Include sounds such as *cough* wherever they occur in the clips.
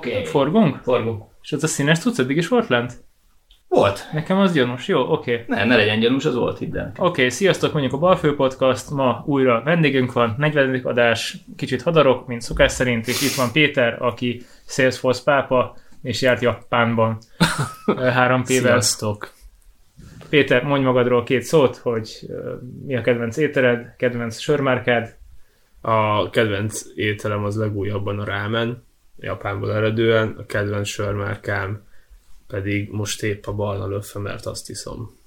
Oké. Okay. Forgunk? Forgunk. És az a színes tudsz, eddig is volt lent? Volt. Nekem az gyanús, jó, oké. Okay. Ne, ne legyen gyanús, az volt, hidd el. Oké, okay, sziasztok, mondjuk a Balfő Podcast, ma újra vendégünk van, 40. adás, kicsit hadarok, mint szokás szerint, és itt van Péter, aki Salesforce pápa, és járt Japánban *laughs* három éve. Sziasztok! Péter, mondj magadról két szót, hogy mi a kedvenc ételed, kedvenc sörmárkád. A kedvenc ételem az legújabban a rámen, Japánból eredően, a kedvenc sörmárkám pedig most épp a balna löffe, mert azt iszom.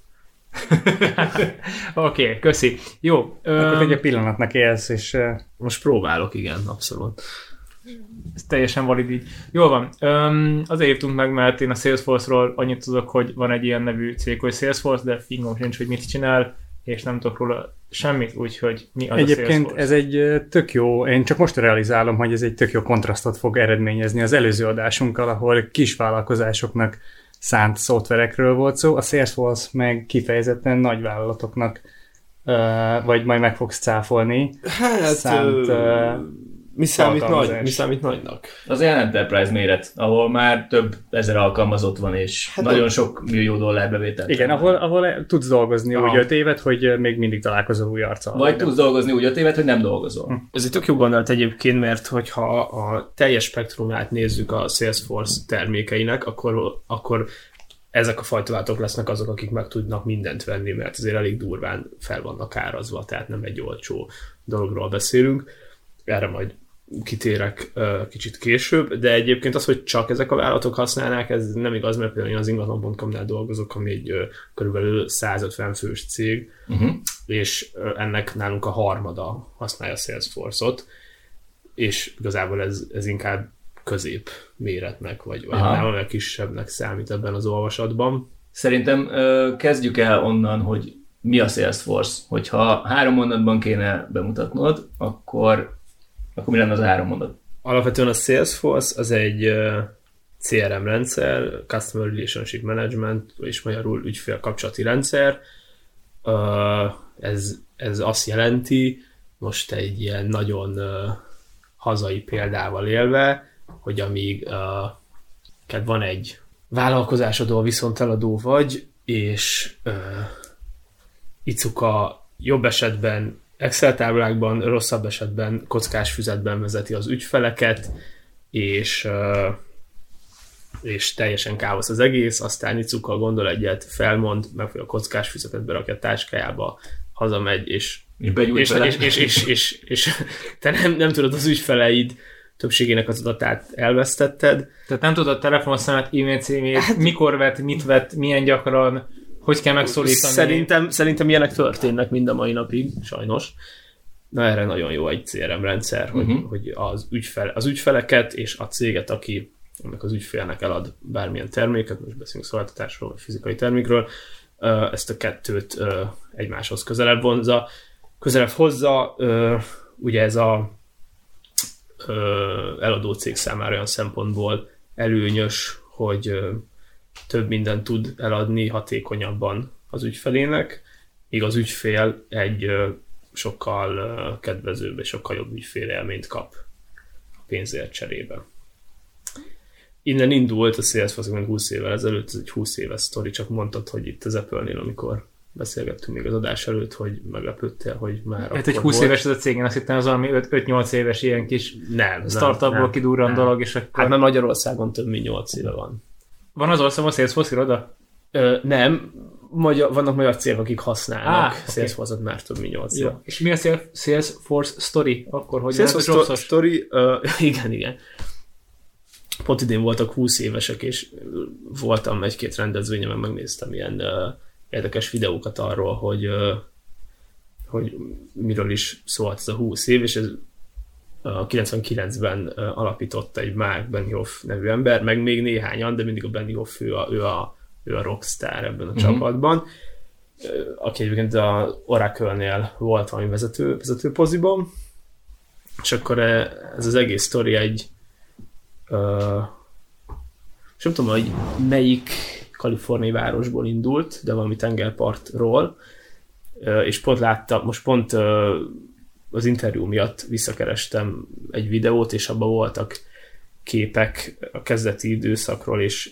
*laughs* Oké, okay, köszi. Jó. Akkor egy pillanatnak élsz, és... Most próbálok, igen, abszolút. Ez teljesen valid így. Jól van. Um, azért hívtunk meg, mert én a Salesforce-ról annyit tudok, hogy van egy ilyen nevű cég, hogy Salesforce, de fingom sincs, hogy mit csinál, és nem tudok róla semmit, úgyhogy mi az Egyébként a ez egy tök jó, én csak most realizálom, hogy ez egy tök jó kontrasztot fog eredményezni az előző adásunkkal, ahol kisvállalkozásoknak szánt szoftverekről volt szó, a Salesforce meg kifejezetten nagyvállalatoknak vagy majd meg fogsz cáfolni. Hát, szánt, ö, mi számít, nagy, mi számít nagynak? Az ilyen enterprise méret, ahol már több ezer alkalmazott van, és hát nagyon sok millió dollár bevételt. Igen, ahol, ahol tudsz dolgozni Aha. úgy öt évet, hogy még mindig találkozol új arccal. Vagy tudsz dolgozni úgy öt évet, hogy nem dolgozol. Hm. Ez egy tök jó gondolat egyébként, mert hogyha a teljes spektrumát nézzük a Salesforce termékeinek, akkor, akkor ezek a fajtalátok lesznek azok, akik meg tudnak mindent venni, mert azért elég durván fel vannak árazva, tehát nem egy olcsó dologról beszélünk. Erre majd kitérek uh, kicsit később, de egyébként az, hogy csak ezek a vállalatok használnák, ez nem igaz, mert például én az ingatlan.com-nál dolgozok, ami egy uh, körülbelül 150 fős cég, uh-huh. és uh, ennek nálunk a harmada használja Salesforce-ot, és igazából ez, ez inkább közép méretnek, vagy, vagy nálam kisebbnek számít ebben az olvasatban. Szerintem kezdjük el onnan, hogy mi a Salesforce. Hogyha három mondatban kéne bemutatnod, akkor akkor mi lenne az három mondat? Alapvetően a Salesforce az egy CRM rendszer, Customer Relationship Management, és magyarul ügyfél kapcsolati rendszer. Ez, ez azt jelenti, most egy ilyen nagyon hazai példával élve, hogy amíg uh, van egy vállalkozásodó, viszont eladó vagy, és uh, Icuka jobb esetben Excel táblákban, rosszabb esetben kockás füzetben vezeti az ügyfeleket, és, és teljesen káosz az egész, aztán Icuka gondol egyet, felmond, meg a kockás füzetet berakja a táskájába, hazamegy, és és, és, és, és, és, és, te nem, nem tudod az ügyfeleid többségének az adatát elvesztetted. Tehát nem tudod telefonszámát, e-mail címét, hát, mikor vett, mit vett, milyen gyakran, hogy kell megszólítani? Szerintem, szerintem ilyenek történnek mind a mai napig, sajnos. Na erre nagyon jó egy CRM rendszer, hogy, uh-huh. hogy az, ügyfele, az ügyfeleket és a céget, aki ennek az ügyfélnek elad bármilyen terméket, most beszélünk szolgáltatásról vagy fizikai termékről, ezt a kettőt egymáshoz közelebb vonza, közelebb hozza, ugye ez a eladó cég számára olyan szempontból előnyös, hogy több mindent tud eladni hatékonyabban az ügyfelének, míg az ügyfél egy sokkal kedvezőbb és sokkal jobb ügyfélélményt kap a pénzért cserébe. Innen indult a Salesforce 20 évvel ezelőtt, ez egy 20 éves sztori, csak mondtad, hogy itt az Apple-nél, amikor beszélgettünk még az adás előtt, hogy meglepődtél, hogy már Hát egy 20 volt. éves ez a cég, én azt hittem az valami 5-8 éves ilyen kis nem, startupból kidurran dolog, és akkor... Hát már Magyarországon több mint 8 éve van. Van az országban Salesforce iroda? Ö, nem, magyar, vannak magyar cégek, akik használnak ah, Salesforce-ot már több mint 8 éve. És mi a Salesforce story? Akkor hogy Salesforce sto- story? Uh, *laughs* igen, igen. Pont idén voltak 20 évesek, és voltam egy-két rendezvényen, megnéztem ilyen uh, érdekes videókat arról, hogy, uh, hogy miről is szólt ez a 20 év, és ez a 99-ben alapította egy Mark Benioff nevű ember, meg még néhányan, de mindig a Benioff ő a, ő a, ő a rockstar ebben a uh-huh. csapatban, aki egyébként a Oracle-nél volt valami vezető, vezető poziban, és akkor ez az egész sztori egy uh, és nem tudom, hogy melyik kaliforniai városból indult, de valami tengerpartról, és pont láttam, most pont az interjú miatt visszakerestem egy videót, és abban voltak képek a kezdeti időszakról, és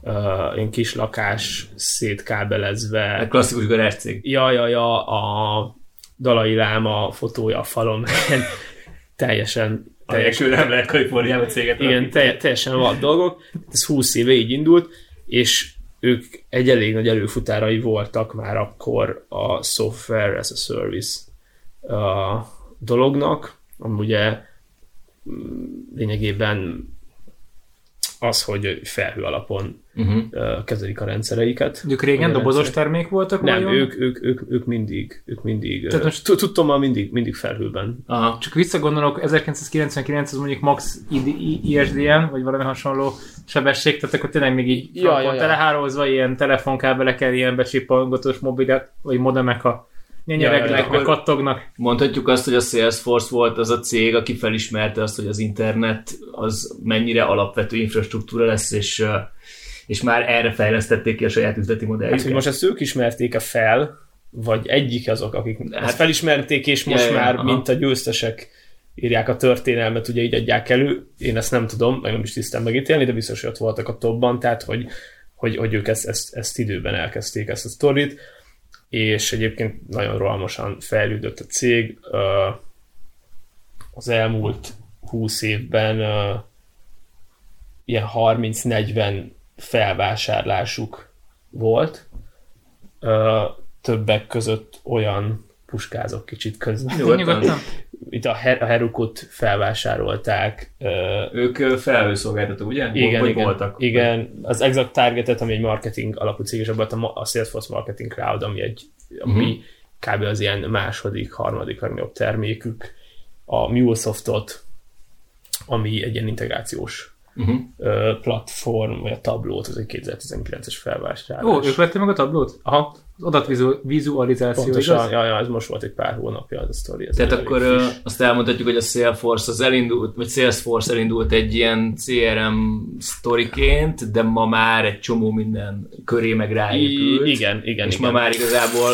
uh, ilyen kis lakás szétkábelezve. A klasszikus garázs cég. Ja, ja, ja, a Dalai Láma fotója a falon, *laughs* teljesen Teljesen nem lehet Kaliforniába céget igen, te, teljesen vad dolgok. Ez 20 éve így indult, és ők egy elég nagy előfutárai voltak már akkor a software as a service a dolognak, ami ugye mm, lényegében az, hogy felhő alapon Uh-huh. kezelik a rendszereiket. Ők régen dobozos termék voltak Nem, vajon? ők, ők, ők, ők mindig, ők mindig, Tehát most- tudtam már mindig, mindig felhőben. Aha. Csak visszagondolok, 1999 az mondjuk max ISDN, vagy valami hasonló sebesség, tehát akkor tényleg még így Ja, ja, ja, telehálózva ilyen telefonkábelekkel, ilyen becsippangatos mobilek, vagy modemek a nyenyeregnek, meg kattognak. Mondhatjuk azt, hogy a Salesforce volt az a cég, aki felismerte azt, hogy az internet az mennyire alapvető infrastruktúra lesz, és, és már erre fejlesztették ki a saját üzleti Hát, hogy modelljüket. most ezt ők ismerték-e fel, vagy egyik azok, akik hát, ezt felismerték, és most Ja, ja, már, aha. mint a győztesek írják a történelmet, ugye így adják elő. Én ezt nem tudom, meg nem is tisztem megítélni, de biztos, hogy ott voltak a topban, tehát hogy, hogy, hogy ők ezt, ezt, ezt időben elkezdték, ezt a sztorit, és egyébként nagyon rohamosan fejlődött a cég. Az elmúlt 20 évben ilyen 30-40 felvásárlásuk volt. Többek között olyan puskázok kicsit közben. Nyugodtan. Nyugodtan. Itt a, Her- a Herukot felvásárolták. Ők ö, felhőszolgáltatók, ugye? igen, Vagy igen, voltak. igen. Az Exact Targetet, ami egy marketing alapú cég, és abban a, ma- a Salesforce Marketing Cloud, ami egy, ami Mhm. kb. az ilyen második, harmadik legnagyobb termékük. A MuleSoftot, ami egy ilyen integrációs Uh-huh. platform, vagy a tablót, az egy 2019-es felvásárlás. Ó, ők vették meg a tablót? Aha, Az adatvizualizáció, pontosan, igaz? ja, ja, ez most volt egy pár hónapja az a sztori. ez Tehát akkor friss. azt elmondhatjuk, hogy a Salesforce az elindult, vagy Salesforce elindult egy ilyen CRM sztoriként, de ma már egy csomó minden köré meg ráépült. I- igen, igen, és igen. ma már igazából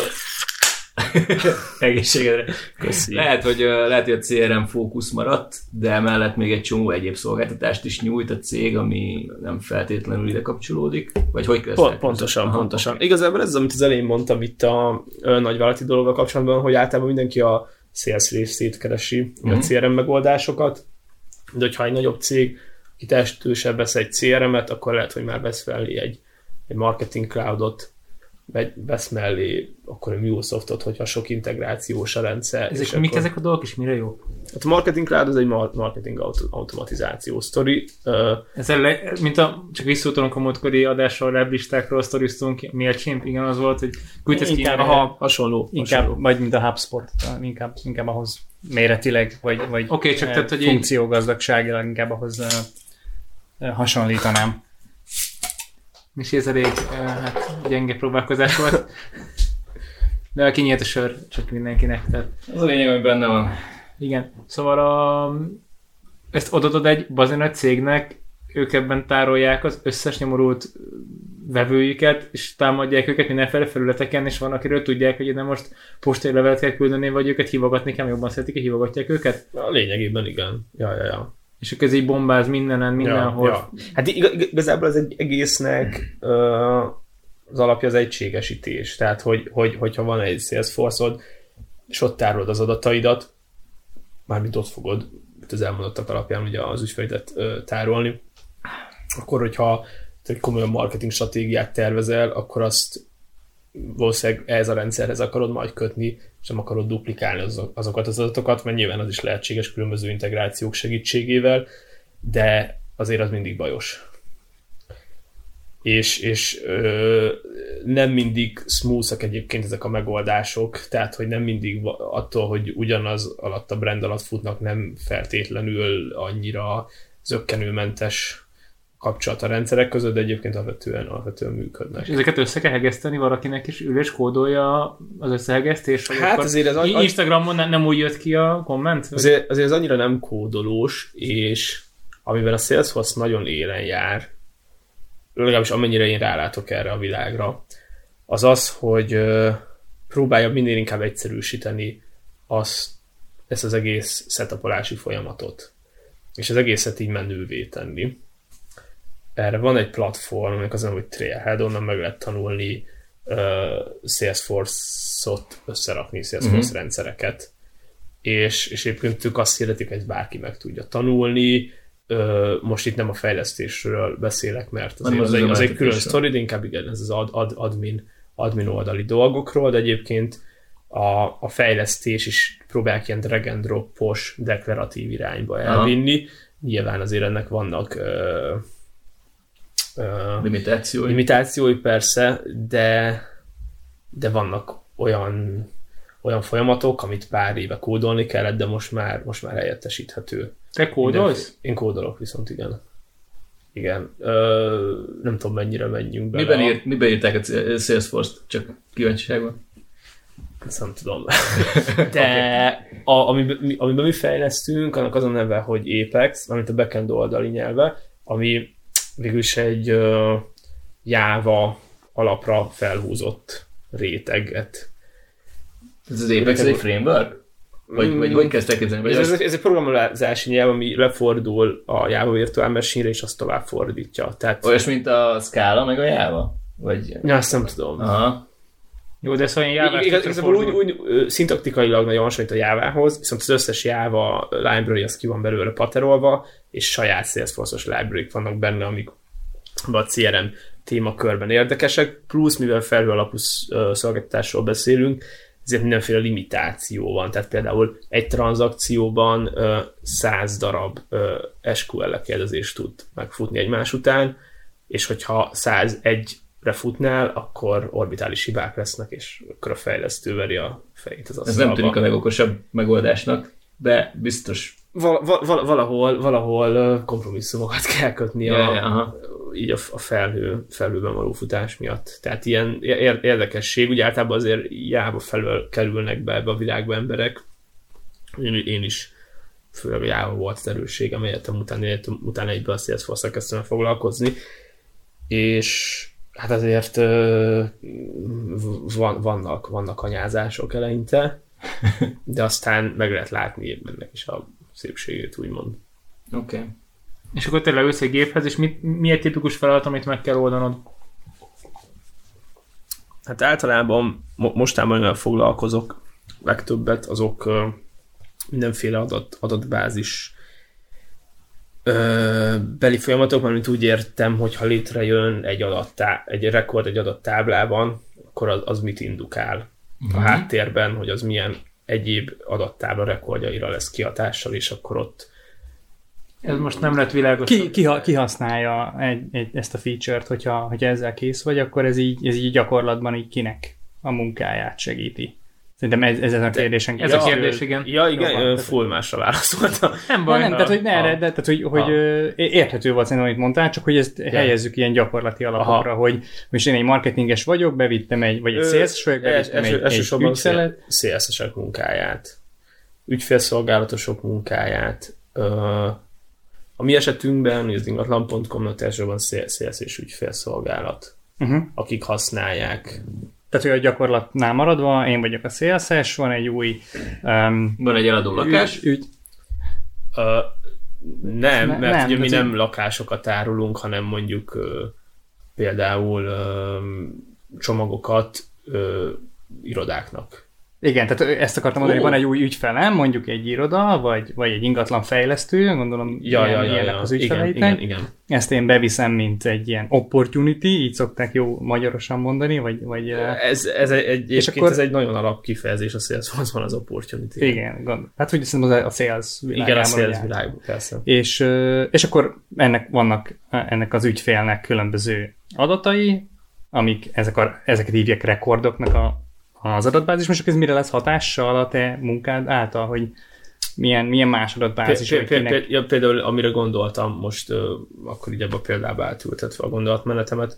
egészségedre. Köszi. Lehet, hogy, lehet, hogy a CRM fókusz maradt, de emellett még egy csomó egyéb szolgáltatást is nyújt a cég, ami nem feltétlenül ide kapcsolódik. Vagy hogy? Pont, pontosan, Aha, pontosan. oké. Igazából ez az, amit az elején mondtam itt a nagyvállalati dologgal kapcsolatban, hogy általában mindenki a sales részét keresi, uh-huh. a Mhm. CRM megoldásokat, de hogyha egy nagyobb cég kitestősebb vesz egy CRM-et, akkor lehet, hogy már vesz mellé egy, egy marketing cloudot, vesz mellé akkor a MuleSoftot, hogyha sok integrációs a rendszer. és Ezek, mik akkor- ezek a dolgok, és mire jó? Hát a marketing cloud az egy mar- marketing auto- automatizáció sztori. Ezzel le, mint a, csak visszautalunk a múltkori adásról, leblistákról sztoriztunk, MailChimp, igen, az volt, hogy küldesz ki Inkább, aha, hasonló. Inkább, hasonló. vagy mint a HubSpot, inkább, inkább ahhoz méretileg, vagy, vagy Oké, csak eh, tehát, hogy funkciógazdagságilag inkább ahhoz eh, eh, hasonlítanám. És ez elég hát, gyenge próbálkozás volt. De kinyílt a sör csak mindenkinek. Tehát, Az a lényeg, ami benne van. igen. Szóval a, ezt odadod egy bazin nagy cégnek, ők ebben tárolják az összes nyomorult vevőjüket, és támadják őket mindenféle felületeken, és van, akiről tudják, hogy ide most postai levelet kell küldeni, vagy őket hívogatni kell, jobban szeretik, hogy hívogatják őket. A lényegében igen. Ja, ja, ja. És ők ez így bombáz mindenen, mindenhol. Ja, ja. Hát ig- ig- igazából az egy egésznek ö, az alapja az egységesítés. Tehát, hogy, hogy, hogyha van egy Salesforce-od, és ott tárolod az adataidat, mármint ott fogod az elmondottak alapján ugye az ügyfeledet ö, tárolni, akkor, hogyha egy komolyan marketing stratégiát tervezel, akkor azt valószínűleg ehhez a rendszerhez akarod majd kötni, és nem akarod duplikálni az- azokat az adatokat, mert nyilván az is lehetséges különböző integrációk segítségével, de azért az mindig bajos. És, és ö, nem mindig smoothak egyébként ezek a megoldások, tehát hogy nem mindig attól, hogy ugyanaz alatt a brand alatt futnak, nem feltétlenül annyira zöggenőmentes kapcsolat a rendszerek között, de egyébként alapvetően, alapvetően működnek. És ezeket össze kell hegeszteni valakinek, és ül és kódolja az összehegesztés? vagy Hát azért ez I- Instagramon ne- nem úgy jött ki a komment? Azért, azért ez annyira nem kódolós, és amiben a Salesforce nagyon élen jár, legalábbis amennyire én rálátok erre a világra, az az, hogy próbálja minél inkább egyszerűsíteni azt, ezt az egész setupolási folyamatot. és az egészet így menővé tenni. Erre van egy platform, aminek az hogy Trailhead, onnan meg lehet tanulni uh, Salesforce-ot összerakni, Salesforce uh-huh. rendszereket. És, és egyébként ők azt hirdetik, hogy bárki meg tudja tanulni, most itt nem a fejlesztésről beszélek, mert azért az, az, egy, az egy külön sztori, de inkább igen, ez az ad, ad, admin, admin oldali dolgokról, de egyébként a, a fejlesztés is próbálják ilyen drag and drop-os, deklaratív irányba elvinni. Aha. Nyilván azért ennek vannak ö, limitációi. limitációi persze, de, de vannak olyan olyan folyamatok, amit pár éve kódolni kellett, de most már, most már helyettesíthető. Te kódolsz? Én kódolok viszont, igen. Igen. Ö, nem tudom, mennyire menjünk bele. Miben, írt, miben írták a Salesforce-t? Csak kíváncsiságban. Ezt nem tudom. *laughs* De a, amiben, amiben mi fejlesztünk, annak az a neve, hogy Apex, amit a backend oldali nyelve, ami végülis egy uh, Java alapra felhúzott réteget ez az Apex egy framework? Vagy, mm. vagy kezdtek képzelni? Ez, ez, ez, egy programozási nyelv, ami lefordul a Java Virtual Machine-re, és azt tovább fordítja. Tehát... Olyas, mint a Scala, meg a Java? Vagy... Ja, azt nem tudom. Aha. Jó, de szóval Java Igaz, igazából úgy, úgy szintaktikailag nagyon hasonlít a Java-hoz, viszont az összes Java library az ki van belőle paterolva, és saját Salesforce-os library vannak benne, amik a CRM témakörben érdekesek, plusz mivel felhő alapú szolgáltatásról beszélünk, ezért mindenféle limitáció van. Tehát például egy tranzakcióban ö, 100 darab SQL lekérdezést tud megfutni egymás után, és hogyha 101-re futnál, akkor orbitális hibák lesznek, és akkor a fejlesztő veri a fejét az Ez nem tűnik a legokosabb megoldásnak, de biztos val- val- valahol, valahol kompromisszumokat *laughs* kell kötni a, ja, ja, így a, a felhő, felhőben való futás miatt. Tehát ilyen érdekesség, ugye általában azért jába felől kerülnek be ebbe a világba emberek. Én, én is főleg a jába volt az erősség, amelyet utána, utána egyből a salesforce kezdtem foglalkozni. És hát azért van, vannak, vannak anyázások eleinte, *laughs* de aztán meg lehet látni ennek is a szépségét, úgymond. Oké. Okay. És akkor te leülsz egy géphez, és mit, mi egy tipikus feladat, amit meg kell oldanod? Hát általában mo- mostában, amivel foglalkozok legtöbbet, azok mindenféle adat, adatbázis uh, beli folyamatok, mert úgy értem, hogy ha létrejön egy adattá, egy rekord egy adattáblában, akkor az, az mit indukál uh-huh. a mhm. háttérben, hogy az milyen egyéb adattábla rekordjaira lesz kihatással, és akkor ott ez most nem lett világos. Ki, ki, ki használja egy, egy, ezt a feature-t, hogyha, hogyha ezzel kész vagy, akkor ez így, ez így gyakorlatban így kinek a munkáját segíti. Szerintem ez, ez a kérdésen Ez a kérdés, igen. Ja, igen, Jó, full másra válaszoltam. Nem baj. Nem, tehát, hogy ne erre, de, tehát, hogy, hogy érthető volt szerintem, amit mondtál, csak hogy ezt ja. helyezzük ilyen gyakorlati alapokra, Aha. hogy most én egy marketinges vagyok, bevittem egy, vagy egy sales vagyok, bevittem egy, egy ügyfelet. CSS-ek munkáját, ügyfélszolgálatosok munkáját, a mi esetünkben, az ingatlan.com-nak elsősorban CSS és ügyfélszolgálat, uh-huh. akik használják. Tehát, hogy a gyakorlatnál maradva, én vagyok a CSS, van egy új... Um, van egy eladó lakás? Ügy, ügy. Uh, nem, ne, mert nem, ugye mi nem lakásokat árulunk, hanem mondjuk uh, például uh, csomagokat uh, irodáknak. Igen, tehát ezt akartam mondani, hogy van egy új ügyfelem, mondjuk egy iroda, vagy, vagy egy ingatlan fejlesztő, gondolom ja, ilyen, ja, ja, ja. az ügyfeleiknek. Igen, igen, igen. Ezt én beviszem, mint egy ilyen opportunity, így szokták jó magyarosan mondani, vagy... vagy ez, ez egy, egy, és akkor, ez egy nagyon alap kifejezés a Salesforce-ban az opportunity. Igen, gond. hát hogy szerintem a sales világában. Igen, a sales világban, persze. És, és akkor ennek vannak ennek az ügyfélnek különböző adatai, amik ezek a, ezeket hívják rekordoknak a az adatbázis, most ez mire lesz hatással a te munkád által, hogy milyen, milyen más adatbázis? P- p- p- ja, például amire gondoltam most, uh, akkor így ebbe a példába átültetve a gondolatmenetemet,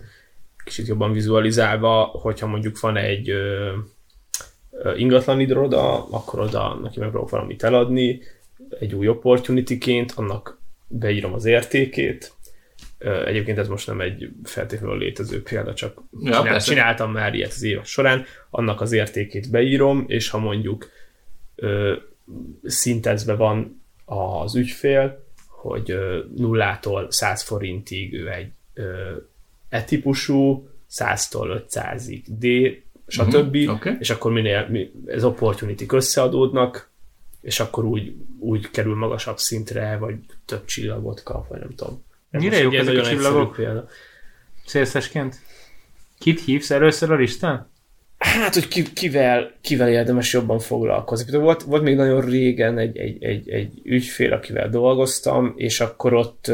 kicsit jobban vizualizálva, hogyha mondjuk van egy uh, ingatlan iroda, akkor oda neki megpróbálok valamit eladni, egy új opportunity annak beírom az értékét, Egyébként ez most nem egy feltétlenül létező példa, csak ja, csinál, csináltam már ilyet az évek során. Annak az értékét beírom, és ha mondjuk ö, szintezve van az ügyfél, hogy ö, nullától 100 forintig ő egy ö, E-típusú, 100-tól 500-ig D, stb. Mhm, oké. És akkor minél mi, ez opportunity összeadódnak, és akkor úgy, úgy kerül magasabb szintre, vagy több csillagot kap, vagy nem tudom. Ez Mire jók ezek a csillagok? példa. Szélszesként? Kit hívsz először a listán? Hát, hogy ki, kivel, kivel érdemes jobban foglalkozni. Például volt, volt még nagyon régen egy, egy, egy, egy ügyfél, akivel dolgoztam, és akkor ott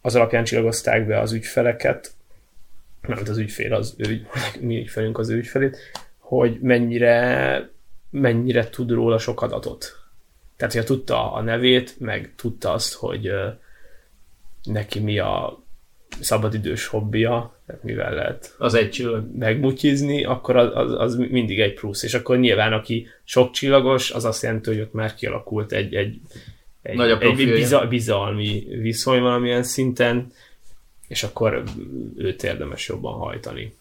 az alapján csillagozták be az ügyfeleket, nem az ügyfél, az ő, *laughs* mi ügyfelünk az ő ügyfelét, hogy mennyire, mennyire tud róla sok adatot. Tehát, hogyha tudta a nevét, meg tudta azt, hogy neki mi a szabadidős hobbija, tehát mivel lehet Az egy csillag. megmutyizni, akkor az, az, az mindig egy plusz. És akkor nyilván, aki sok csillagos, az azt jelenti, hogy ott már kialakult egy, egy, egy, Nagy a egy biza, bizalmi viszony valamilyen szinten, és akkor őt érdemes jobban hajtani.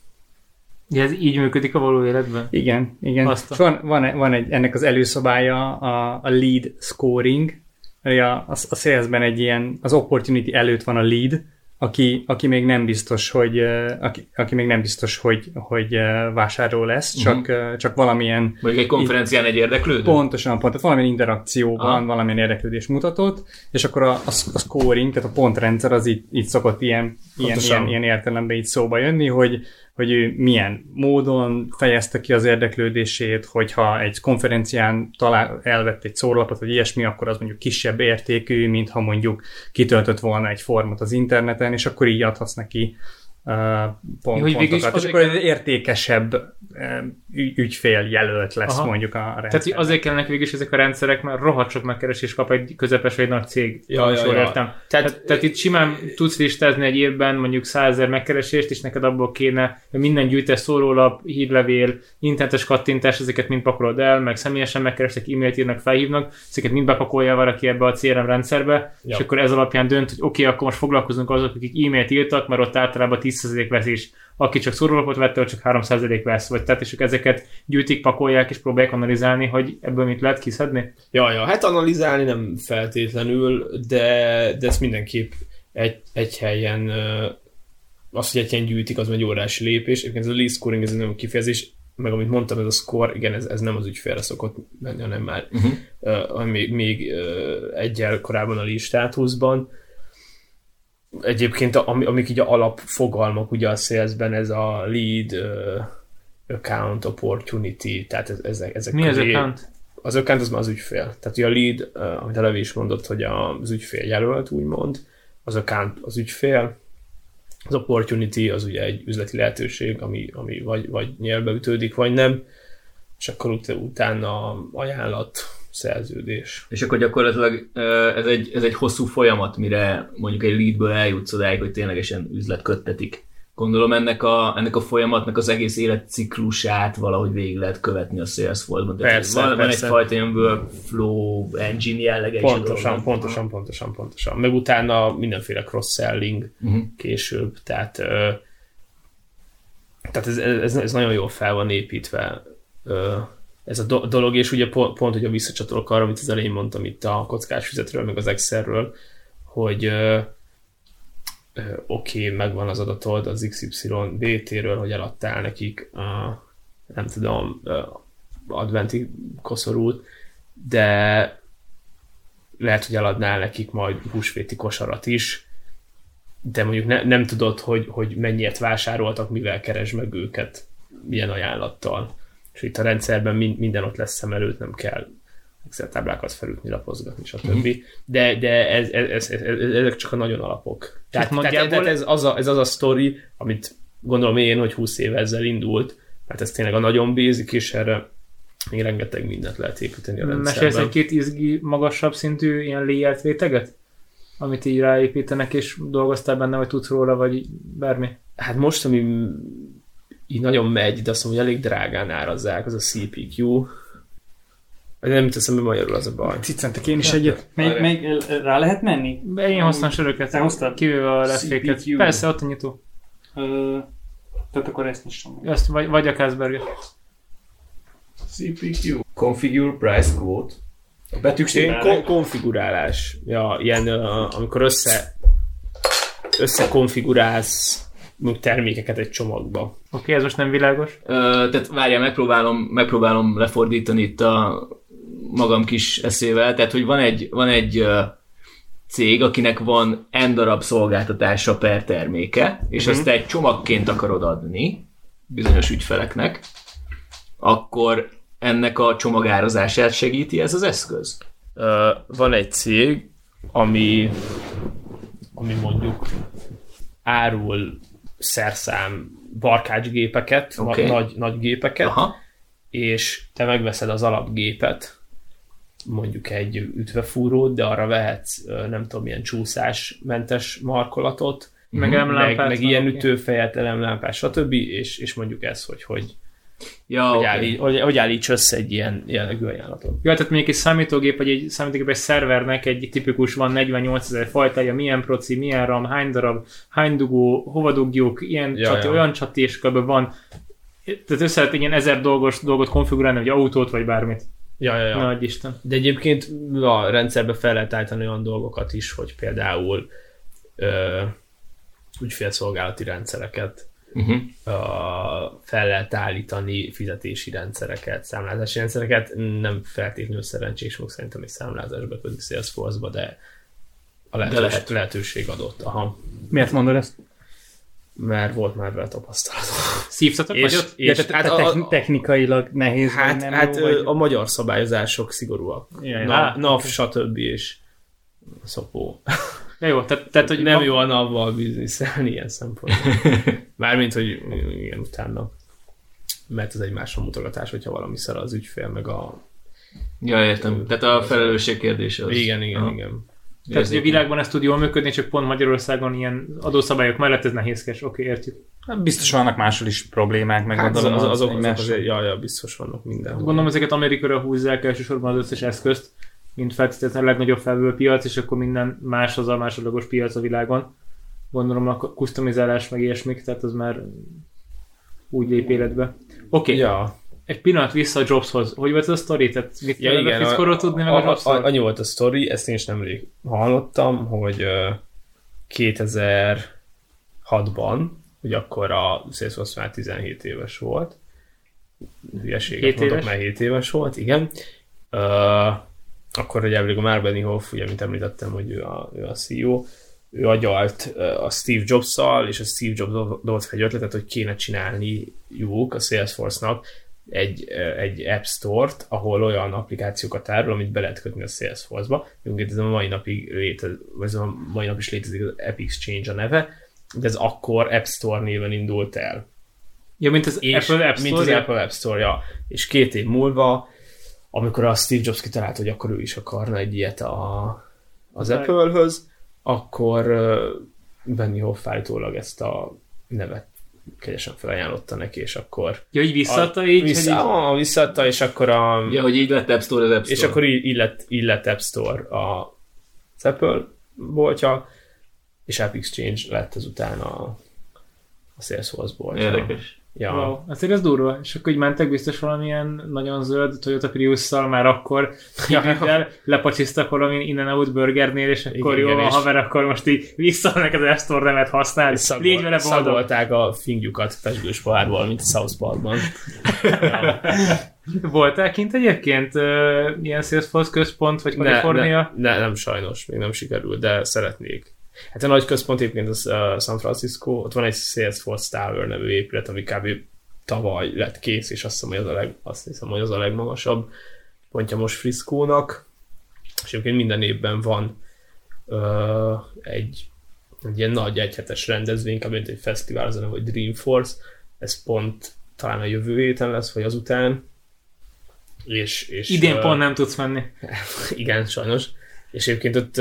Ja, ez így működik a való életben? Igen, igen. Van, van, van egy, ennek az előszabálya a, a lead scoring. A, a, a salesben egy ilyen, az opportunity előtt van a lead, aki, aki még nem biztos, hogy aki, aki még nem biztos, hogy, hogy vásárló lesz, csak, uh-huh. csak valamilyen Mondjuk egy konferencián egy érdeklődő? Pontosan, pont, tehát valamilyen interakcióban. Aha. valamilyen érdeklődés mutatott, és akkor a, a, a scoring, tehát a pontrendszer az így, így szokott ilyen, ilyen, Pontosan. ilyen, ilyen értelemben így szóba jönni, hogy, hogy ő milyen módon fejezte ki az érdeklődését, hogyha egy konferencián talál, elvett egy szórlapot, vagy ilyesmi, akkor az mondjuk kisebb értékű, mint ha mondjuk kitöltött volna egy formot az interneten, és akkor így adhatsz neki pont, Hogy végül is pontokat. És akkor egy értékesebb ügy, ügyfél jelölt lesz Aha. mondjuk a, rendszer. Tehát hogy azért kellene végül is ezek a rendszerek, mert rohadt sok megkeresés kap egy közepes vagy egy nagy cég. Ja, ja, ja. értem. Tehát- Tehát, tehát, itt simán tudsz listázni egy évben mondjuk százezer megkeresést, és neked abból kéne hogy minden gyűjtés, szórólap, hírlevél, internetes kattintás, ezeket mind pakolod el, meg személyesen megkerestek, e-mailt írnak, felhívnak, ezeket mind bepakolja valaki ebbe a CRM rendszerbe, Ja. és akkor ez alapján dönt, hogy oké, okay, akkor most foglalkozunk azok, akik e-mailt írtak, mert ott általában 10% vesz is. Aki csak szórólapot vette, csak 3% vesz, vagy tehát, és ők ezeket gyűjtik, pakolják, és próbálják analizálni, hogy ebből mit lehet kiszedni. Ja, ja, hát analizálni nem feltétlenül, de, de ezt mindenképp egy, egy helyen az, hogy egy helyen gyűjtik, az egy órási lépés. Egyébként ez a lead scoring, ez egy nagyon kifejezés, meg amit mondtam, ez a score, igen, ez, ez nem az ügyfélre szokott menni, hanem már uh-huh. uh, még, még uh, egyel korábban a lead státuszban. Egyébként ami, amik így a alapfogalmak ugye a salesben, ez a lead uh, account opportunity, tehát ez, ezek, ezek Mi az közé- account? az account az már az ügyfél. Tehát ugye a lead, uh, amit a Levi is mondott, hogy az ügyfél jelölt, úgymond, az account az ügyfél, az opportunity az ugye egy üzleti lehetőség, ami, ami vagy, vagy nyelvbe ütődik, vagy nem, és akkor ut- utána ajánlat, szerződés. És akkor gyakorlatilag ez egy, ez egy hosszú folyamat, mire mondjuk egy leadből eljutsz odáig, hogy ténylegesen üzlet köttetik. Gondolom ennek a, ennek a folyamatnak az egész életciklusát valahogy végig lehet követni a Salesforce-ban. Tehát Persze, van, van persze. egyfajta ilyen workflow engine jellege is Pontosan, dolognak. pontosan, pontosan, pontosan. Meg utána mindenféle cross-selling Uh-huh. később, tehát, tehát ez, ez, ez, nagyon jól fel van építve ez a do- dolog, és ugye pont, pont ugye visszacsatolok arra, amit az elején mondtam itt a kockás füzetről, meg az Excelről, hogy ö, ö, oké, megvan az adatod az XY BT-ről, hogy eladtál nekik a, nem tudom, ö, adventi koszorút, de lehet, hogy eladnál nekik majd húsvéti kosarat is, de mondjuk ne, nem tudod, hogy, hogy mennyiért vásároltak, mivel keresd meg őket, milyen ajánlattal. És itt a rendszerben mind, minden ott lesz szem előtt, nem kell Excel táblákat felütni, lapozgatni, stb. De, de ez, ez, ez, ez, ezek csak a nagyon alapok. Tehát, tehát, nagyjából- tehát ez, az a, ez az a sztori, amit gondolom én, hogy 20 éve ezzel indult, mert ez tényleg a nagyon basic, és erre még rengeteg mindent lehet építeni a Mesélsz rendszerben. egy-két izgi magasabb szintű ilyen layered réteget? Amit így ráépítenek, és dolgoztál benne, vagy tudsz róla, vagy bármi? Hát most, ami így nagyon megy, de azt mondom, hogy elég drágán árazzák, az a CPQ. Nem jut eszembe magyarul az a baj. Cicentek én is egyet. Melyik, melyik, rá lehet menni? Be én hoztam söröket, hoztad? kivéve a leféket. CPQ. Persze, ott a nyitó. Ö, tehát akkor ezt meg. Azt, vagy, vagy a Kásberget. CPQ. Configure price quote. A betűk Ilyen ko- konfigurálás. Ja, ilyen, uh, amikor össze összekonfigurálsz termékeket egy csomagba. Oké, okay, ez most nem világos. Ö, tehát várjál, megpróbálom, megpróbálom lefordítani itt a magam kis eszével. Tehát, hogy van egy, van egy ö, cég, akinek van n darab szolgáltatása per terméke, és Mhm. azt te egy csomagként akarod adni bizonyos ügyfeleknek, akkor ennek a csomagárazását segíti ez az eszköz. Ö, van egy cég, ami, ami mondjuk árul szerszám barkácsgépeket, okay. nagy, nagy gépeket, Aha. és te megveszed az alapgépet, mondjuk egy ütvefúrót, de arra vehetsz nem tudom, milyen csúszásmentes markolatot, Meg meg, elemlámpát. meg van, ilyen oké. ütőfejet, elemlámpát, stb. És, és mondjuk ez, hogy hogy, Ja, hogy, oké. állít, hogy, hogy állíts össze egy ilyen jellegű ajánlatot. Jó, tehát mondjuk egy számítógép, vagy egy számítógépes szervernek egy tipikus van 48 ezer fajtája, milyen proci, milyen RAM, hány darab, hány dugó, hova dugjuk, ilyen Ja, csati, ja. olyan csati, és kb. van. Tehát össze lehet egy ilyen ezer dolgos dolgot konfigurálni, vagy autót, vagy bármit. Ja, ja, ja. Ja. Nagy Isten. De egyébként a rendszerbe fel lehet állítani olyan dolgokat is, hogy például ö, ügyfélszolgálati rendszereket, Uh-huh. fel lehet állítani fizetési rendszereket, számlázási rendszereket. Nem feltétlenül szerencsés fog szerintem egy számlázásba kötni Salesforce-ba, de a lehetős, lehet. lehetőség adott. Aha. Miért mondod ezt? Mert volt már vele tapasztalatom. *laughs* Szívtatok És- vagyot? és- tehát hát a- techni- technikailag nehéz, Hát, nem hát jó, vagy... a magyar szabályozások szigorúak. Ja, ja. Na, Á, NAV, stb. és szopó. Ja, jó, tehát, tehát hogy nem jó a NAV-val bizniszelni ilyen szempontból. *laughs* Mármint, hogy igen, utána. Mert ez egy másra mutogatás, hogyha valami szar az ügyfél, meg a... Ja, értem. Tehát a felelősség kérdése az. Igen, igen, Aha. igen. Tehát, hogy a világban ez tud jól működni, csak pont Magyarországon ilyen adószabályok mellett ez nehézkes. Oké, értjük. Hát biztos vannak máshol is problémák, meg Hát az, gondolom az, azok, azok azért, ja, ja, biztos vannak mindenhol. Gondolom ezeket Amerikára húzzák elsősorban az összes eszközt, mint feltétlenül a legnagyobb felvevő piac, és akkor minden más az a másodlagos piac a világon. Gondolom a customizálás meg ilyesmik, tehát az már úgy lép életbe. Oké, okay. Ja, egy pillanat vissza a Jobshoz. Hogy volt ez a sztori? Tehát mit ja igen. a tudni meg a, a, a, Jobsról? annyi volt a sztori, ezt én is nemrég hallottam, hogy ö, 2006-ban, hogy akkor a Salesforce már 17 éves volt, hülyeséget Hét mondok, éves? mert 7 éves volt, igen. Uh, akkor ugye elvileg a Mark Benioff, ugye, mint említettem, hogy ő a, ő a CEO, ő agyalt a Steve Jobs-szal, és a Steve Jobs do- dolt fel egy ötletet, hogy kéne csinálni jók a Salesforce-nak egy, egy App Store-t, ahol olyan applikációkat árul, amit be lehet kötni a Salesforce-ba. Egyébként ez a mai napig létez, vagy ez a mai nap is létezik az App Exchange a neve, de ez akkor App Store néven indult el Ja, mint az és Apple App mint az Store. Apple App Store-ja. És két év múlva, amikor a Steve Jobs kitalált, hogy akkor ő is akarna egy ilyet a, az Meg- Apple-höz, akkor uh, Benioff állítólag ezt a nevet kegyesen felajánlotta neki, és akkor Ja, így visszaadta így, vissza, hogy így... ah, visszaadta, és akkor a, Ja, hogy így lett App Store az App Store. és akkor így, így, lett, így lett App Store a, az Apple boltja, és App Exchange lett ezután a, a Salesforce boltja. Érdekes. Ja. Wow, azért ez durva. És akkor így mentek biztos valamilyen nagyon zöld Toyota Prius-szal már akkor hibriddel, lepacsisztak valami in out burgernél, és akkor Igen, jó igen, haver, akkor most így vissza neked Store nevet használni. Szagol, Légy vele boldog. szagolták a fingjukat pesgős pohárból, mint a South Parkban. ja. *laughs* Voltál kint egyébként uh, ilyen Salesforce központ, vagy ne, Kalifornia? ne, ne, nem sajnos, még nem sikerült, de szeretnék. Hát a nagy központ egyébként az uh, San Francisco, ott van egy Salesforce Tower nevű épület, ami kb. tavaly lett kész, és azt hiszem, hogy az a, leg, azt hiszem, hogy az a legmagasabb pontja most Frisco-nak. És egyébként minden évben van uh, egy, egy ilyen nagy egyhetes rendezvény, kb. egy fesztivál, az a neve, hogy Dreamforce. Ez pont talán a jövő héten lesz, vagy azután. És, és, Idén ö, pont nem tudsz menni. *laughs* igen, sajnos. És egyébként ott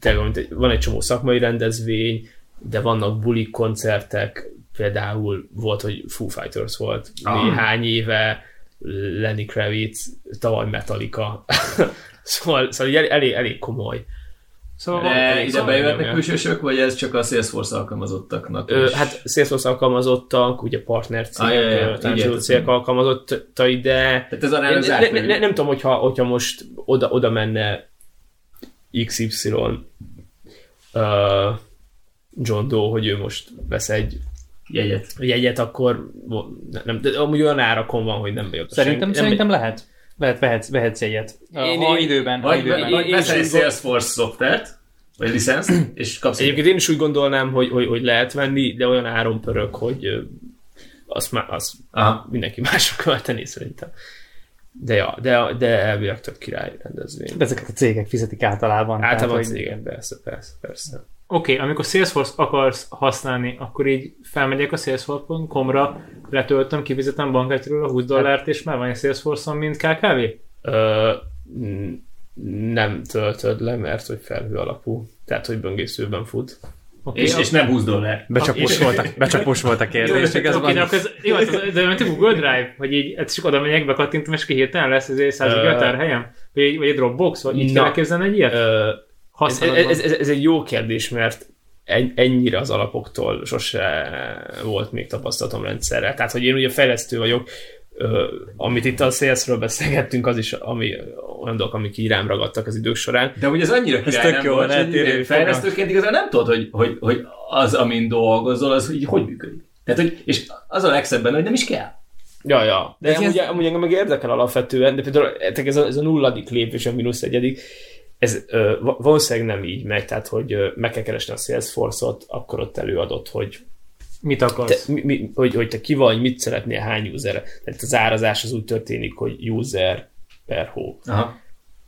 tényleg van egy csomó szakmai rendezvény, de vannak bulik koncertek, például volt, hogy Foo Fighters volt Ah. néhány éve, Lenny Kravitz, tavaly Metallica. *laughs* szóval, szóval így elég, elég komoly Szóval De elég ide bejöhetnek külsősök, vagy ez csak a Salesforce alkalmazottaknak? Ö, hát Salesforce alkalmazottak, ugye partner Ah, cégek, így társadalmi cégek alkalmazottai, de Tehát ez a ne, az ne, ne, nem tudom, hogyha, hogyha most oda, oda menne XY uh, John Doe, hogy ő most vesz egy jegyet. jegyet, akkor nem, nem, de amúgy olyan árakon van, hogy nem bejött. Szerintem, senki- szerintem lehet. Lehet, vehetsz, vehetsz egyet. Én- ha én- időben, ha Vagy, időben. vagy, vagy veszel egy Salesforce szoftvert, vagy licenszt, *clears throat* és kapsz egy Egyébként én is úgy gondolnám, hogy, hogy, hogy lehet venni, de olyan áron pörög, hogy ö, azt, már, azt Aha. mindenki másra költeni szerintem. De ja, de, de elvileg tök király rendezvény. De ezeket a cégek fizetik általában. Általában tehát, hogy- cégek, persze, persze, persze. Oké, okay, amikor Salesforce akarsz használni, akkor így felmegyek a salesforce.com-ra, letöltöm, kifizetem bankkártyáról a 20 dollárt, és már van egy Salesforce-on, mint KKV? Ö, nem töltöd le, mert hogy felhő alapú. Tehát, hogy böngészőben fut. Okay, és, és nem 20 dollár. Becsapós volt, a, becsapós volt a kérdés. Oké, igaz okay, de akkor ez, jó, ez, de a Google Drive, hogy így ez csak oda megyek, bekattintom, és hirtelen lesz ez egy 100 Ö, giga tárhelyem? Vagy, egy- vagy egy Dropbox? Vagy így kell elképzelni egy ilyet? Ez, ez, ez, ez, egy jó kérdés, mert en- ennyire az alapoktól sose volt még tapasztalatom rendszerrel. Tehát, hogy én ugye fejlesztő vagyok, ö, amit itt a Salesről beszélgettünk, az is ami, olyan dolgok, amik így rám ragadtak az idők során. De ugye ez annyira király tök nem jó, volt, hogy fejlesztőként igazán nem tudod, hogy, hogy, hogy az, amin dolgozol, az így hogy működik. Tehát, hogy, és az a legszebb benne, hogy nem is kell. Ja, ja. De Ez amúgy, ilyen- amúgy engem meg érdekel alapvetően, de például ez a, ez a nulladik lépés, a mínusz egyedik, ez ö, va- valószínűleg nem így megy, tehát hogy ö, meg kell keresni a Salesforce-ot, akkor ott előadott, hogy Mit te, akarsz? mi, mi, hogy, hogy te ki vagy, mit szeretnél, hány user. Tehát az árazás az úgy történik, hogy user per hó, Aha.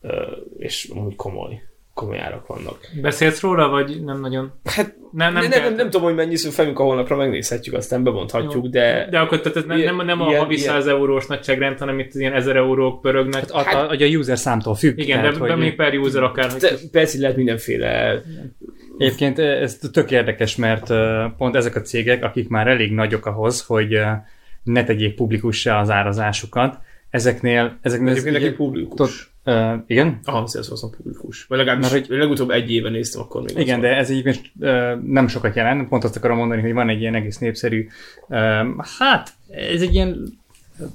ö, és amúgy komoly, komoly árak vannak. Beszélsz róla, vagy nem nagyon? Hát Nem, nem, nem, nem, nem, tudom, hogy mennyi szó felünk a honlapra, megnézhetjük, aztán bemondhatjuk, Jó. de... De akkor tehát ez nem, Ilyen- nem, nem a ilyen- havi ilyen- 100 eurós nagyságrend, hanem itt ilyen 1000 eurók pörögnek. A, a, a user számtól függ. Igen, tehát, de, hogy de még per user akár. de persze lehet mindenféle Egyébként ez tök érdekes, mert pont ezek a cégek, akik már elég nagyok ahhoz, hogy ne tegyék publikussá az árazásukat, ezeknél, ezeknél ez, Egyébként neki ugye, publikus. uh, igen, Aha, Salesforce publikus. Vagy legalábbis Mert hogy... legutóbb egy éve néztem, akkor még igen, az de ez egyébként uh, nem sokat jelent, pont azt akarom mondani, hogy van egy ilyen egész népszerű, um, hát ez egy ilyen,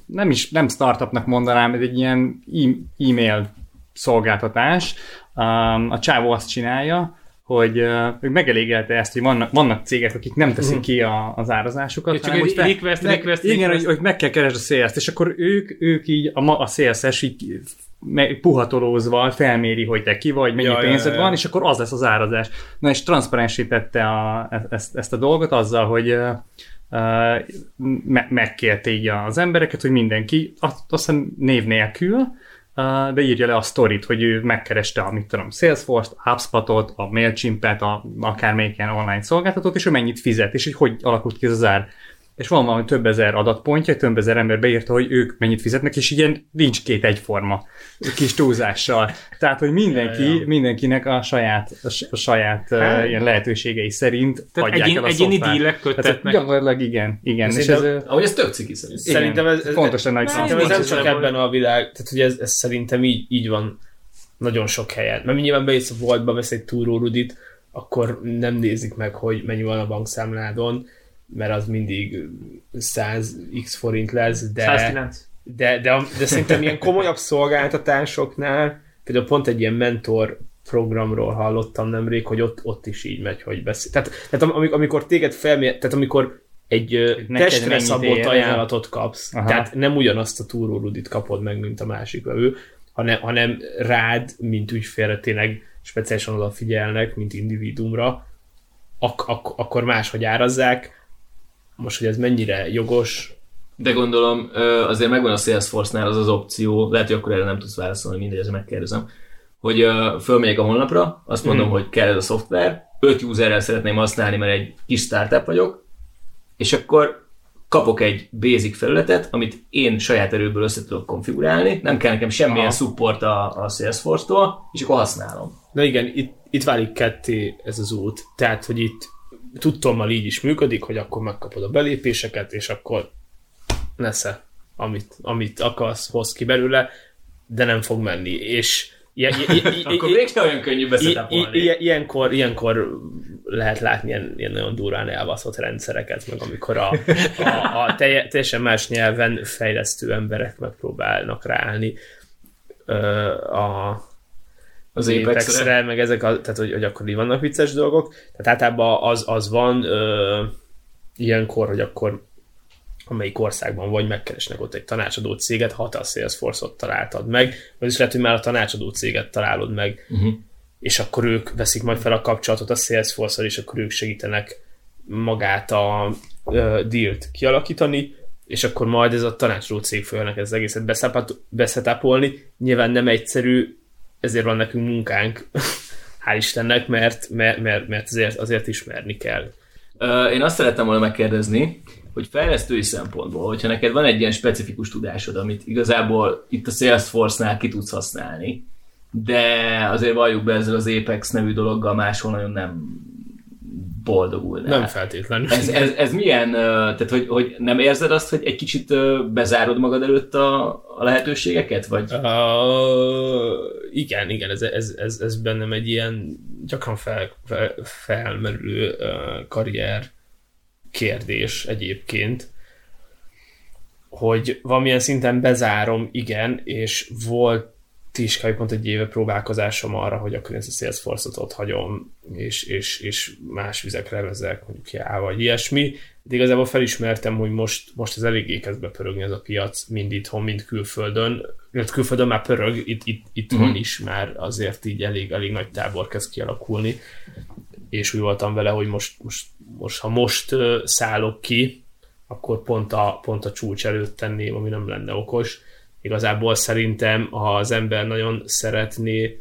nem is, nem startupnak mondanám, ez egy ilyen e- e-mail szolgáltatás. Um, a csávó azt csinálja, hogy uh, ő megelégelte ezt, hogy vannak, vannak cégek, akik nem teszik ki a, az árazásukat. Ja, csak egy hogy request, meg, request, Igen, request. Hogy, hogy meg kell keresni a sales és akkor ők, ők így, a, a sales így puhatolózva felméri, hogy te ki vagy, mennyi Ja, pénzed ja, ja. van, és akkor az lesz az árazás. Na és transzparensítette a, ezt, ezt a dolgot azzal, hogy me- megkérte így az embereket, hogy mindenki, azt, azt hiszem név nélkül, uh, de írja le a sztorit, hogy ő megkereste a, mit tudom, Salesforce-t, HubSpot-ot, a MailChimp-et, a, akármelyik ilyen online szolgáltatót, és ő mennyit fizet, és hogy hogy alakult ki ez az ár. És van valami több ezer adatpontja, több ezer ember beírta, hogy ők mennyit fizetnek, és ilyen nincs két egyforma kis túlzással. Tehát, hogy mindenki, Ja, ja. mindenkinek a saját, a, saját Hát. ilyen lehetőségei szerint Tehát adják egyén, el a egyéni dílek Tehát köttetnek. gyakorlatilag igen, igen. És ez, ö, Ahogy ez tök ciki szerintem. igen, Szerintem ez- ez- fontos lenne, hogy Szerintem ez nem csak ebben a világ, tehát hogy ez, ez szerintem így, így van nagyon sok helyen. Mert nyilván bejössz a Voltba, vesz egy túró rudit, akkor nem nézik meg, hogy mennyi van a bankszámládon, mert az mindig 100x forint lesz, de, 109. de, de, de szerintem ilyen komolyabb szolgáltatásoknál, például pont egy ilyen mentor programról hallottam nemrég, hogy ott, ott is így megy, hogy beszél. Tehát, tehát am- amikor, amikor téged felmér, tehát amikor egy neked testre szabott ér, ajánlatot kapsz, Aha. tehát nem ugyanazt a túrórudit kapod meg, mint a másik vevő, hanem, hanem rád, mint ügyfélre tényleg speciálisan odafigyelnek, mint individuumra, ak- ak- akkor máshogy árazzák. Most, hogy ez mennyire jogos, De gondolom, azért megvan a Salesforce-nál az az opció, lehet, hogy akkor erre nem tudsz válaszolni, mindegy, ezzel megkérdezem, hogy fölmegyek a honlapra, azt mondom, Mhm. hogy kell ez a szoftver, 5 userrel szeretném használni, mert egy kis startup vagyok, és akkor kapok egy basic felületet, amit én saját erőből össze tudok konfigurálni, nem kell nekem semmilyen Aha. support a, a Salesforce-tól, és akkor használom. Na igen, itt, itt válik ketté ez az út. Tehát, hogy itt tudtommal így is működik, hogy akkor megkapod a belépéseket, és akkor nesze, amit, amit akarsz, hoz ki belőle, de nem fog menni. És Ilyen, ilyen, *laughs* Akkor mégsem olyan könnyű I- i- beszetapolni. i- ilyenkor, ilyenkor lehet látni ilyen, ilyen nagyon durván elbaszott rendszereket, meg amikor a, a, a telje, teljesen más nyelven fejlesztő emberek megpróbálnak ráállni a, Az Apexre. Meg ezek, a, tehát hogy, hogy akkor így vannak vicces dolgok. Tehát általában az, az van ö, ilyenkor, hogy akkor amelyik országban vagy, megkeresnek ott egy tanácsadó céget, ha te a Salesforce-ot találtad meg, vagy is lehet, hogy már a tanácsadó céget találod meg, Uh-huh. és akkor ők veszik majd fel a kapcsolatot a Salesforce-al, és akkor ők segítenek magát a uh, dealt kialakítani, és akkor majd ez a tanácsadó cég fogja ez az egészet beszetapolni. Nyilván nem egyszerű, ezért van nekünk munkánk, *laughs* hál' Istennek, mert, mert, mert, mert azért, azért ismerni kell. Én azt szerettem volna megkérdezni, hogy fejlesztői szempontból, hogyha neked van egy ilyen specifikus tudásod, amit igazából itt a Salesforce-nál ki tudsz használni, de azért valljuk be ezzel az Apex nevű dologgal máshol nagyon nem boldogulnál. Nem feltétlenül. Ez, ez, ez milyen, tehát hogy, hogy nem érzed azt, hogy egy kicsit bezárod magad előtt a, a lehetőségeket? Vagy? Uh, igen, igen, ez, ez, ez, ez bennem egy ilyen gyakran fel, fel, felmerülő uh, karrier kérdés egyébként, hogy valamilyen szinten bezárom, igen, és volt is kb. pont egy éve próbálkozásom arra, hogy a Salesforce-ot ott hagyom, és, és, és más vizekre vezek, mondjuk já, vagy ilyesmi. De igazából felismertem, hogy most, most ez eléggé kezd bepörögni ez a piac, mind itthon, mind külföldön. Illetve külföldön már pörög, itt, itt, itthon Mhm. is már azért így elég, elég nagy tábor kezd kialakulni. És úgy voltam vele, hogy most, most, most ha most szállok ki, akkor pont a, pont a csúcs előtt tenném, ami nem lenne okos. Igazából szerintem, ha az ember nagyon szeretné,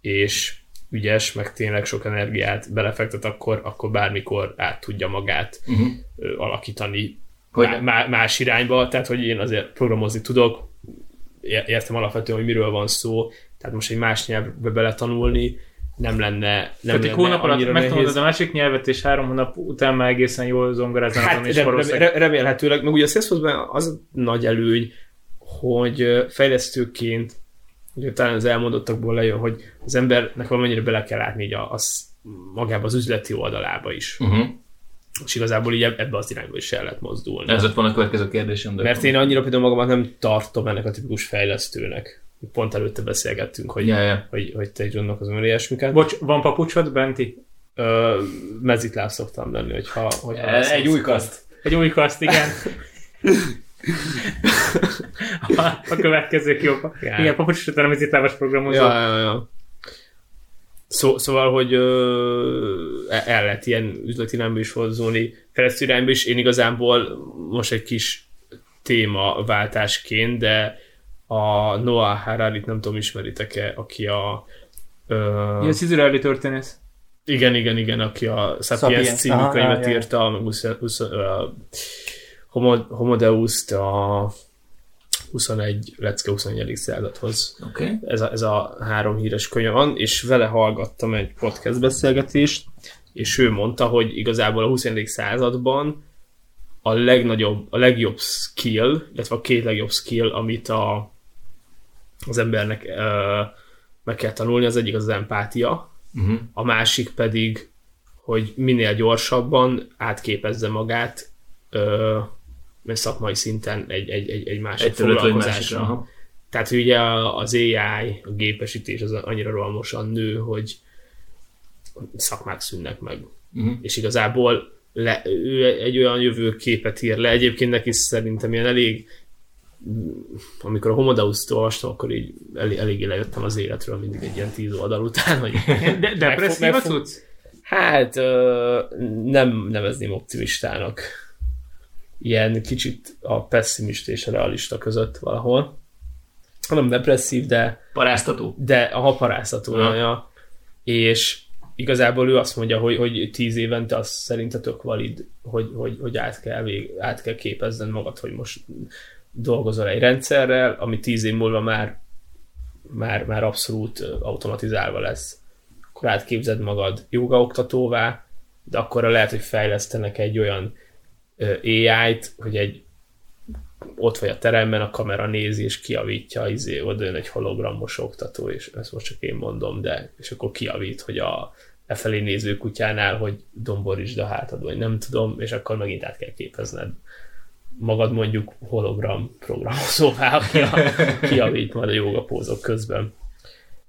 és ügyes, meg tényleg sok energiát belefektet, akkor, akkor bármikor át tudja magát Uh-huh. alakítani Hogy má, má, más irányba, tehát hogy én azért programozni tudok, értem alapvetően, hogy miről van szó, tehát most egy más nyelvbe beletanulni nem lenne, nem Tehát egy hónap alatt megtanulod a másik nyelvet, és három hónap után már egészen jól zongoráznak, Hát és rem, rem, remélhetőleg, meg ugye a Salesforce-ban az nagy előny, hogy fejlesztőként, ugye talán az elmondottakból lejön, hogy az embernek valamennyire bele kell látni így a, az, magába az üzleti oldalába is. Uh-huh. És igazából így eb- ebbe az irányba is el lehet mozdulni. Ez lett volna a következő kérdésem. De Mert én annyira például magamat nem tartom ennek a tipikus fejlesztőnek. Pont előtte beszélgettünk, hogy, Ja, ja. hogy, hogy te is gondolkozom el ilyesmiket. Bocs, van papucsod, Benti? Ö, mezitláb szoktam lenni, hogyha... hogyha egy új kaszt. Egy új kaszt, igen. *laughs* a, a következő jobb. Ja. Igen, papucs után a mezitlábas programozó. Ja, ja, ja. Szó, szóval, hogy ö, el lehet ilyen üzleti irányba is hozzulni, fejlesztő irányba is. Én igazából most egy kis témaváltásként, de a Noah Harari-t nem tudom, ismeritek-e, aki a ö, Ja, az izraeli történész. Igen, igen, igen, aki a Sapiens, Sapiens, című aha, könyvet ja, ja. írta, meg 20, 20, uh, Homo, Homo Deus-t a 21, lecke 21. századhoz. Okay. Ez a, ez a három híres könyv van, és vele hallgattam egy podcast beszélgetést, és ő mondta, hogy igazából a 21. században a legnagyobb, a legjobb skill, illetve a két legjobb skill, amit a, az embernek uh, meg kell tanulni, az egyik az, az empátia, Uh-huh. a másik pedig, hogy minél gyorsabban átképezze magát ö, szakmai szinten egy, egy, egy, egy másik Egy foglalkozásra. másikra. Tehát hogy ugye az AI, a gépesítés az annyira rohamosan nő, hogy szakmák szűnnek meg. Uh-huh. És igazából le, ő egy olyan jövőképet ír le. Egyébként neki szerintem ilyen elég amikor a Homodeus-t olvastam, akkor így elég, eléggé lejöttem az életről mindig egy ilyen tíz oldal után, hogy *laughs* De, megfog- cucc? Hát ö, nem nevezném optimistának. Ilyen kicsit a pessimista és a realista között valahol. Nem depresszív, de, Paráztató. de a haparáztató Ja. ja. És igazából ő azt mondja, hogy, hogy tíz évente az szerinte tök valid, hogy, hogy, hogy át, kell vég, át kell képezned magad, hogy most dolgozol egy rendszerrel, ami tíz év múlva már, már, már abszolút automatizálva lesz. Akkor átképzed magad jogaoktatóvá, de akkor lehet, hogy fejlesztenek egy olyan AI-t, hogy egy ott vagy a teremben, a kamera nézi, és kiavítja, izé, oda jön egy hologramos oktató, és ezt most csak én mondom, de és akkor kiavít, hogy a e felé néző kutyánál, hogy domborítsd a hátad, vagy nem tudom, és akkor megint át kell képezned magad mondjuk hologram programozóvá, aki a, kiavít majd a jogapózok közben.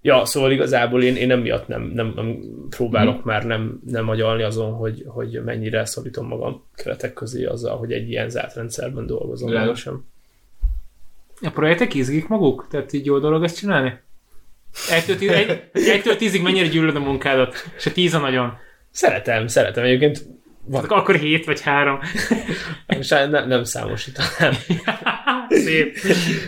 Ja, szóval igazából én, én emiatt nem, nem, nem próbálok mm. már nem, nem agyalni azon, hogy, hogy mennyire szorítom magam keretek közé azzal, hogy egy ilyen zárt rendszerben dolgozom. Sem. A projektek izgik maguk? Tehát így jó dolog ezt csinálni? Egytől, tíz, egy, egytől tízig mennyire gyűlöd a munkádat? És a tíz a nagyon. Szeretem, szeretem. Egyébként van. Akkor hét vagy három. nem, nem számosítanám. *laughs* Szép.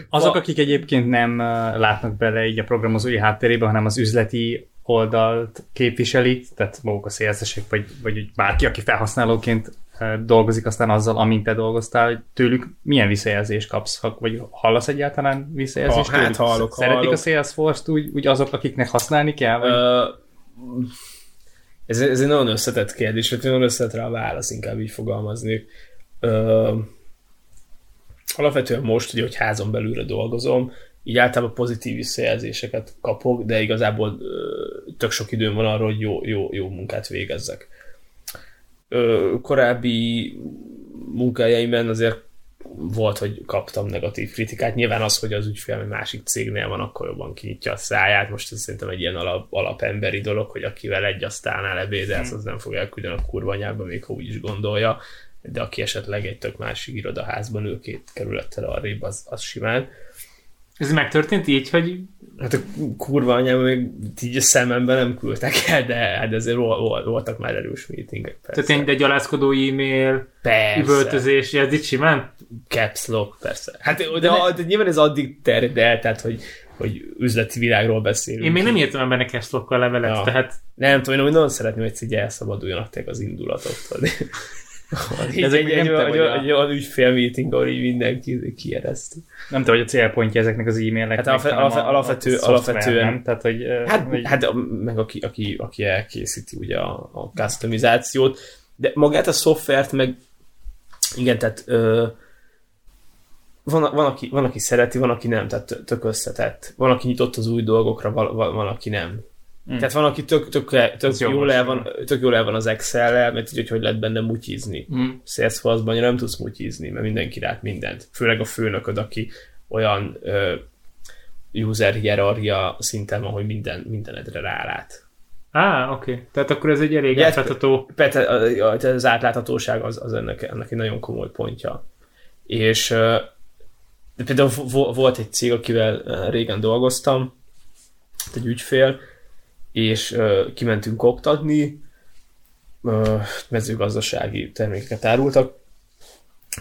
Azok, akik egyébként nem látnak bele így a programozói hátterébe, hanem az üzleti oldalt képviseli, tehát maguk a szélzesek, vagy, vagy bárki, aki felhasználóként dolgozik aztán azzal, amint te dolgoztál, tőlük milyen visszajelzést kapsz, vagy hallasz egyáltalán visszajelzést? Ha, hát hallok, Szeretik hallok. a Salesforce-t úgy, úgy azok, akiknek használni kell? Vagy? Uh, ez, ez egy nagyon összetett kérdés, vagy nagyon összetett rá a válasz, inkább így fogalmazni. Uh, alapvetően most, ugye, hogy házon belülre dolgozom, így általában pozitív visszajelzéseket kapok, de igazából uh, tök sok időm van arra, hogy jó, jó, jó munkát végezzek. Uh, korábbi munkájaimban azért volt, hogy kaptam negatív kritikát. Nyilván az, hogy az ügyfél egy másik cégnél van, akkor jobban kinyitja a száját. Most ez szerintem egy ilyen alap, alapemberi dolog, hogy akivel egy asztalnál ebédelsz, az nem fog elküldeni a kurva anyába, még ha úgy is gondolja. De aki esetleg egy tök másik irodaházban ül két kerülettel arrébb, az, az simán. Ez megtörtént így, hogy... Hát a kurva anyám még így a szememben nem küldtek el, de hát azért voltak már erős meetingek. Persze. Tehát egy gyalázkodó e-mail, persze. üvöltözés, ez itt simán? Caps lock, persze. Hát de, de, de nyilván ez addig terjed el, tehát hogy, hogy üzleti világról beszélünk. Én még nem írtam ebben a caps lock levelet, ja. tehát... Nem tudom, én nagyon szeretném, hogy így elszabaduljanak az indulatoktól. Ez egy, egy, egy, egy, egy olyan ügyfélmeeting, ahol így mindenki kiereszti. Nem tudom, hogy a célpontja ezeknek az e-maileknek. Hát alapvető, a, alapvető, a alapvetően. Nem? Tehát, hogy, hát, hogy... hát, meg aki, aki, aki elkészíti ugye a, a customizációt, de magát a szoftvert meg igen, tehát ö, van, van, aki, van, aki szereti, van, aki nem, tehát tök összetett. Van, aki nyitott az új dolgokra, van, van aki nem. Mm. Tehát van, aki tök, tök, tök, jól, el van, tök jól el van az Excel-lel, mert tudja, hogy hogy lehet benne mutyizni. Mm. Salesforce-ban nem tudsz mutyizni, mert mindenki rát mindent. Főleg a főnököd, aki olyan ö, user hierarchia szinten van, hogy minden, mindenedre rálát. Á, oké. Okay. Tehát akkor ez egy elég átlátható... Persze, az átláthatóság az, az ennek, ennek egy nagyon komoly pontja. És de például volt egy cég, akivel régen dolgoztam, egy ügyfél, és uh, kimentünk oktatni, uh, mezőgazdasági termékeket árultak,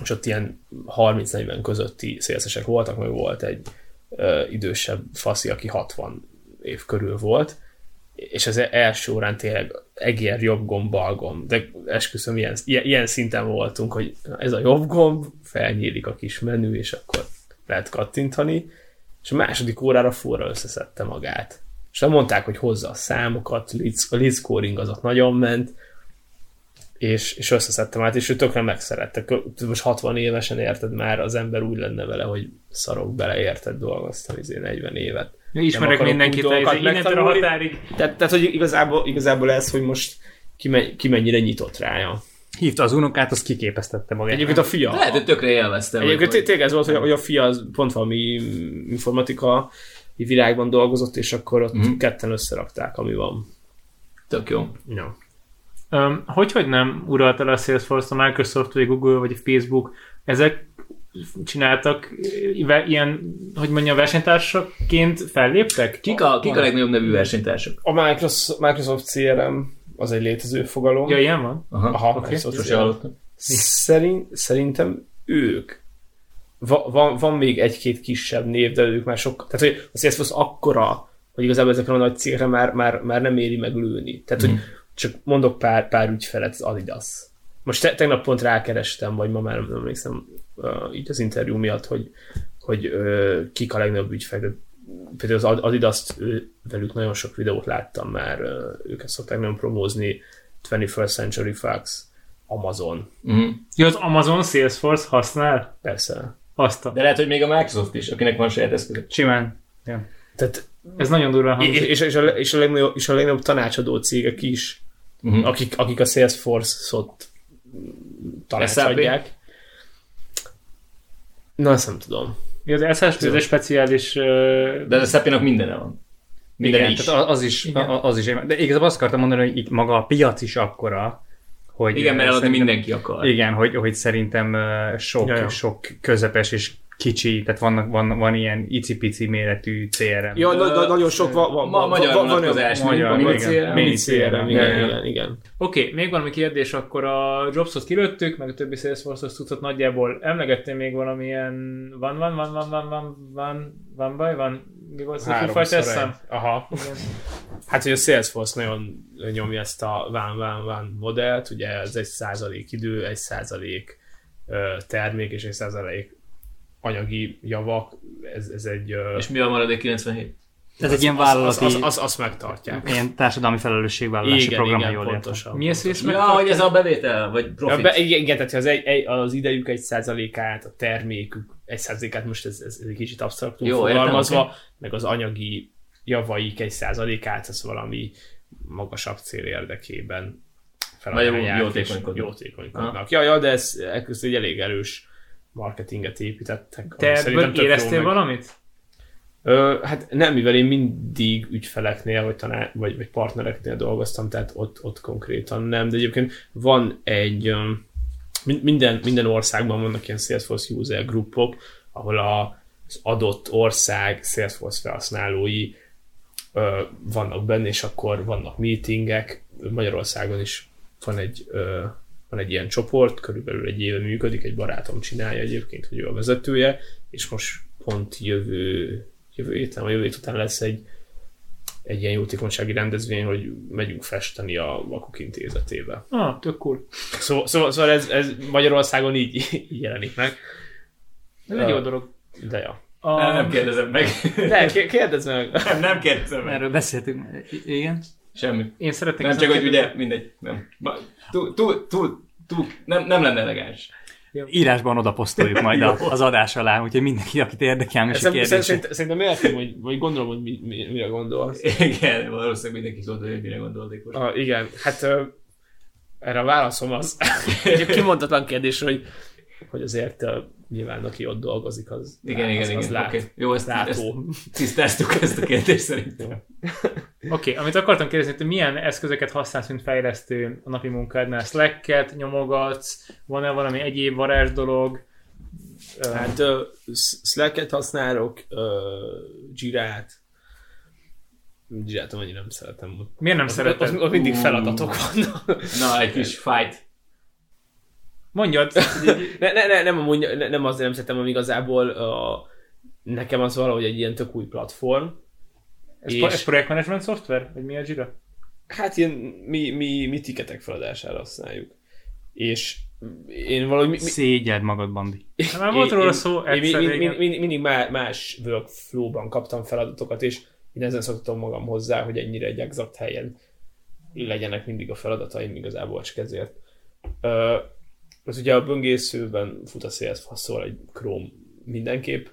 és ott ilyen 30-40 közötti szélszesek voltak, meg volt egy uh, idősebb faszi, aki 60 év körül volt, és az első órán tényleg egér, jobb gomb, bal gomb, de esküszöm, ilyen, ilyen szinten voltunk, hogy ez a jobb gomb, felnyílik a kis menü, és akkor lehet kattintani, és a második órára furra összeszedte magát és nem mondták, hogy hozza a számokat, a lead scoring az ott nagyon ment, és, és összeszedtem át, és ő tökre megszerette. Most 60 évesen érted már, az ember úgy lenne vele, hogy szarok bele, érted, dolgoztam izé 40 évet. Ismerek mindenkit, innentől a határig. Tehát, tehát, hogy igazából, igazából ez, hogy most ki, me, ki mennyire nyitott rája. Hívta az unokát, az kiképeztette magát. Egyébként a fia. Lehet, hogy tökre élvezte. Egyébként tényleg ez volt, hogy a fia az pont valami informatika világban dolgozott, és akkor ott mm. ketten összerakták, ami van. Tök jó. Ja. Um, hogy, hogy nem uralta le a Salesforce, a Microsoft, vagy a Google, vagy a Facebook, ezek csináltak ilyen, hogy mondja, versenytársaként felléptek? Kik a, kik a legnagyobb nevű versenytársak? A Microsoft, Microsoft CRM az egy létező fogalom. Ja, ilyen van? Aha, Aha okay. Szerint, szerintem ők va, van, van még egy-két kisebb név, de ők már sok, tehát hogy a Salesforce akkora, hogy igazából ezekre a nagy cégre már, már, már nem éri meg lőni. Tehát, mm. hogy csak mondok pár, pár ügyfelet, az Adidas. Most te, tegnap pont rákerestem, vagy ma már nem emlékszem uh, így az interjú miatt, hogy, hogy uh, kik a legnagyobb ügyfelek. Például az Adidas velük nagyon sok videót láttam már, uh, őket szokták nem promózni, 21st Century Fox, Amazon. Mm. Ja, az Amazon Salesforce használ? Persze. Azt a... De lehet, hogy még a Microsoft is, akinek van saját eszköze. Simán. Ja. Tehát, Ez nagyon durván és, hangzik. és, és, a, és, a legnagyobb, és a legnagyobb tanácsadó cégek is, Uh-huh. akik, akik a Salesforce-ot tanácsadják. Na, ezt nem tudom. Ja, az SSP ez egy speciális... De a SAP-nak mindene van. Minden Igen, is. tehát az is, Igen. az is, de igazából azt akartam mondani, hogy itt maga a piac is akkora, hogy Igen, mert eladni mindenki akar. Igen, hogy, hogy szerintem sok, Ja, ja. sok közepes és kicsi, tehát vannak, van, van ilyen icipici méretű CRM. Ja, na, na, nagyon sok van. van, Ma, van magyar van- van vonatkozás, olyan- magyar, mini igen. CRM. Mini CRM, igen, Igen. igen, igen. Oké, okay, még valami kérdés, akkor a Jobsot kilőttük, meg a többi Salesforce-os cuccot nagyjából emlegettél még valamilyen van, van, van, van, van, van, van, van baj, van, mi volt Háromszor eszem? Aha. Igen. Hát, hogy a Salesforce nagyon nyomja ezt a van, van, van modellt, ugye ez egy százalék idő, egy százalék termék és egy százalék anyagi javak, ez, ez egy... És mi a maradék 97? Ez egy ilyen az, vállalati, az, az, az, azt megtartják. ilyen társadalmi felelősségvállalási Igen, program, igen, jól értem. pontosan. Mi ezt Ja, hogy ez a bevétel, vagy Ja, profit. be, igen, igen, tehát az, egy, egy, az idejük egy százalékát, a termékük egy százalékát, most ez, ez, ez egy kicsit absztraktul Jó, értem, fogalmazva, oké. meg az anyagi javaik egy százalékát, ez valami magasabb cél érdekében és jótékonykodnak. jótékonykodnak. Ja, ja, de ez, ez egy elég erős marketinget építettek. Te ebből éreztél meg- valamit? Ö, hát nem, mivel én mindig ügyfeleknél, vagy, taná- vagy, vagy partnereknél dolgoztam, tehát ott, ott konkrétan nem, de egyébként van egy, minden, minden országban vannak ilyen Salesforce user groupok, ahol a, az adott ország Salesforce felhasználói ö, vannak benne, és akkor vannak meetingek. Magyarországon is van egy, ö, van egy ilyen csoport, körülbelül egy éve működik, egy barátom csinálja egyébként, hogy ő a vezetője, és most pont jövő, jövő héten, vagy jövő hét után lesz egy, egy ilyen jótékonysági rendezvény, hogy megyünk festeni a Vakuk intézetébe. Ah, tök cool. Szóval, szóval, szóval ez, ez Magyarországon így, így jelenik meg. Ez egy jó dolog. De ja. A... Nem, nem kérdezem meg. De ké- kérdezd meg. *laughs* Nem, nem kérdezem meg. Erről beszéltünk. I- Igen. Semmi. Én szeretnék... Nem csak, hogy ugye, mindegy. Nem. Túl, túl, túl, túl, nem, nem lenne elegáns. Írásban oda posztoljuk majd a, az adás alá, úgyhogy mindenki, akit érdekel, és a Szerintem, értem, hogy, vagy gondolom, hogy mi, mi, mire gondolsz. Igen, valószínűleg mindenki tudja, hogy mire gondolték most. Ah, igen, hát ö, erre a válaszom az *laughs* egy kimondatlan kérdés, hogy, hogy azért ö, nyilván aki ott dolgozik, az, Igen, az, igen, az igen. lát, Oké. Jó, ezt, ezt látó. tisztáztuk ezt a kérdést szerintem. Oké, okay, amit akartam kérdezni, hogy milyen eszközöket használsz, mint fejlesztő a napi munkádnál? Slack-et nyomogatsz? Van-e valami egyéb varázs dolog? Hát ö, Slack-et használok, Jirát, Jirát annyira nem szeretem. Miért nem ott, ott mindig feladatok vannak. Na, egy kis fight. Mondjad, ne, ne, ne, nem, amúgy, ne, nem azért nem szeretem, hanem igazából a, nekem az valahogy egy ilyen tök új platform. ez, És- ez projektmanagement szoftver? Vagy mi a Jira? Hát ilyen mi, mi, mi tiketek feladására használjuk. És én valahogy... Mi, mi, Szégyeld magad, Bandi. Hát Már volt róla szó én, egyszer én, én, én, mindig má- más workflow-ban kaptam feladatokat, és én ezen szoktam magam hozzá, hogy ennyire egy exakt helyen legyenek mindig a feladataim igazából csak ezért. Ö, az ugye a böngészőben fut a Salesforce-szól egy Chrome mindenképp,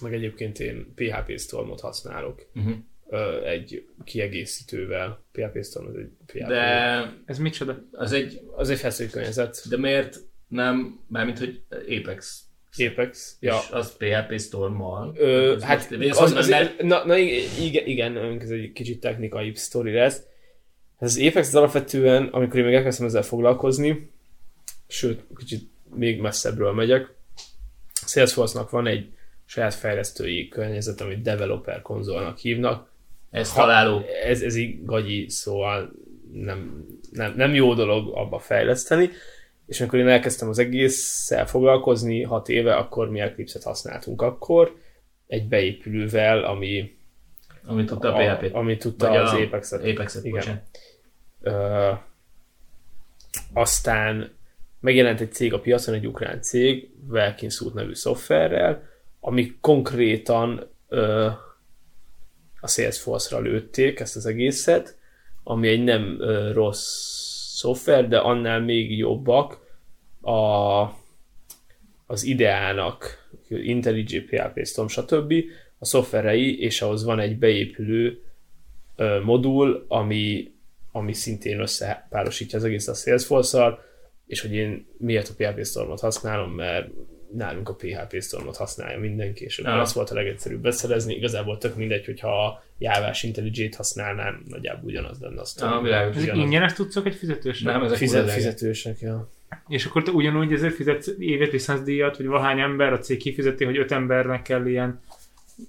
meg egyébként én PHP Stormot használok Uh-huh. egy kiegészítővel. PHP Storm az egy PHP. De Ez micsoda? az egy, Az egy felszólítőkörnyezet. de miért nem, mármint, hogy Apex. Apex. Ja. Ja. És az PHP Storm-mal. Ö, hát az, az, mert- na, na igen, igen, ez egy kicsit technikai sztori lesz. Ez az Apex az alapvetően, amikor én még elkezdtem ezzel foglalkozni, sőt, kicsit még messzebbről megyek, Salesforce-nak van egy saját fejlesztői környezet, amit developer konzolnak hívnak. Ez Ha- találó. Ez, ez így gagyi, szóval nem, nem, nem jó dolog abba fejleszteni. És amikor én elkezdtem az egésszel foglalkozni, hat éve, akkor mi Eclipse-et használtunk akkor, egy beépülővel, ami, Amit tudta a PHP-t. ami tudta Vagy az a Apex-et. Apex-et, Igen. Ö, aztán megjelent egy cég a piacon, egy ukrán cég, Velkinsuit nevű szoftverrel, ami konkrétan ö, a Salesforce-ra lőtték ezt az egészet, ami egy nem ö, rossz szoftver, de annál még jobbak a, az ideának IntelliJ, PHP Storm, stb. a szoftverei, és ahhoz van egy beépülő ö, modul, ami, ami szintén összepárosítja az egész a Salesforce-szal, és hogy én miért a PHP Stormot használom, mert nálunk a PHP Stormot használja mindenki, és akkor az volt a legegyszerűbb beszerezni. Igazából tök mindegy, hogyha a jávás IntelliJ-t használnám, nagyjából ugyanaz lenne a sztori. Ah, világos. Ezek ingyenes tudszok egy fizetősre? Nem, ezek Fizet, Fizet, fizetősek, ja. És akkor te ugyanúgy ezért fizetsz évet licenzdíjat, vagy vahány ember, a cég kifizeti, hogy öt embernek kell ilyen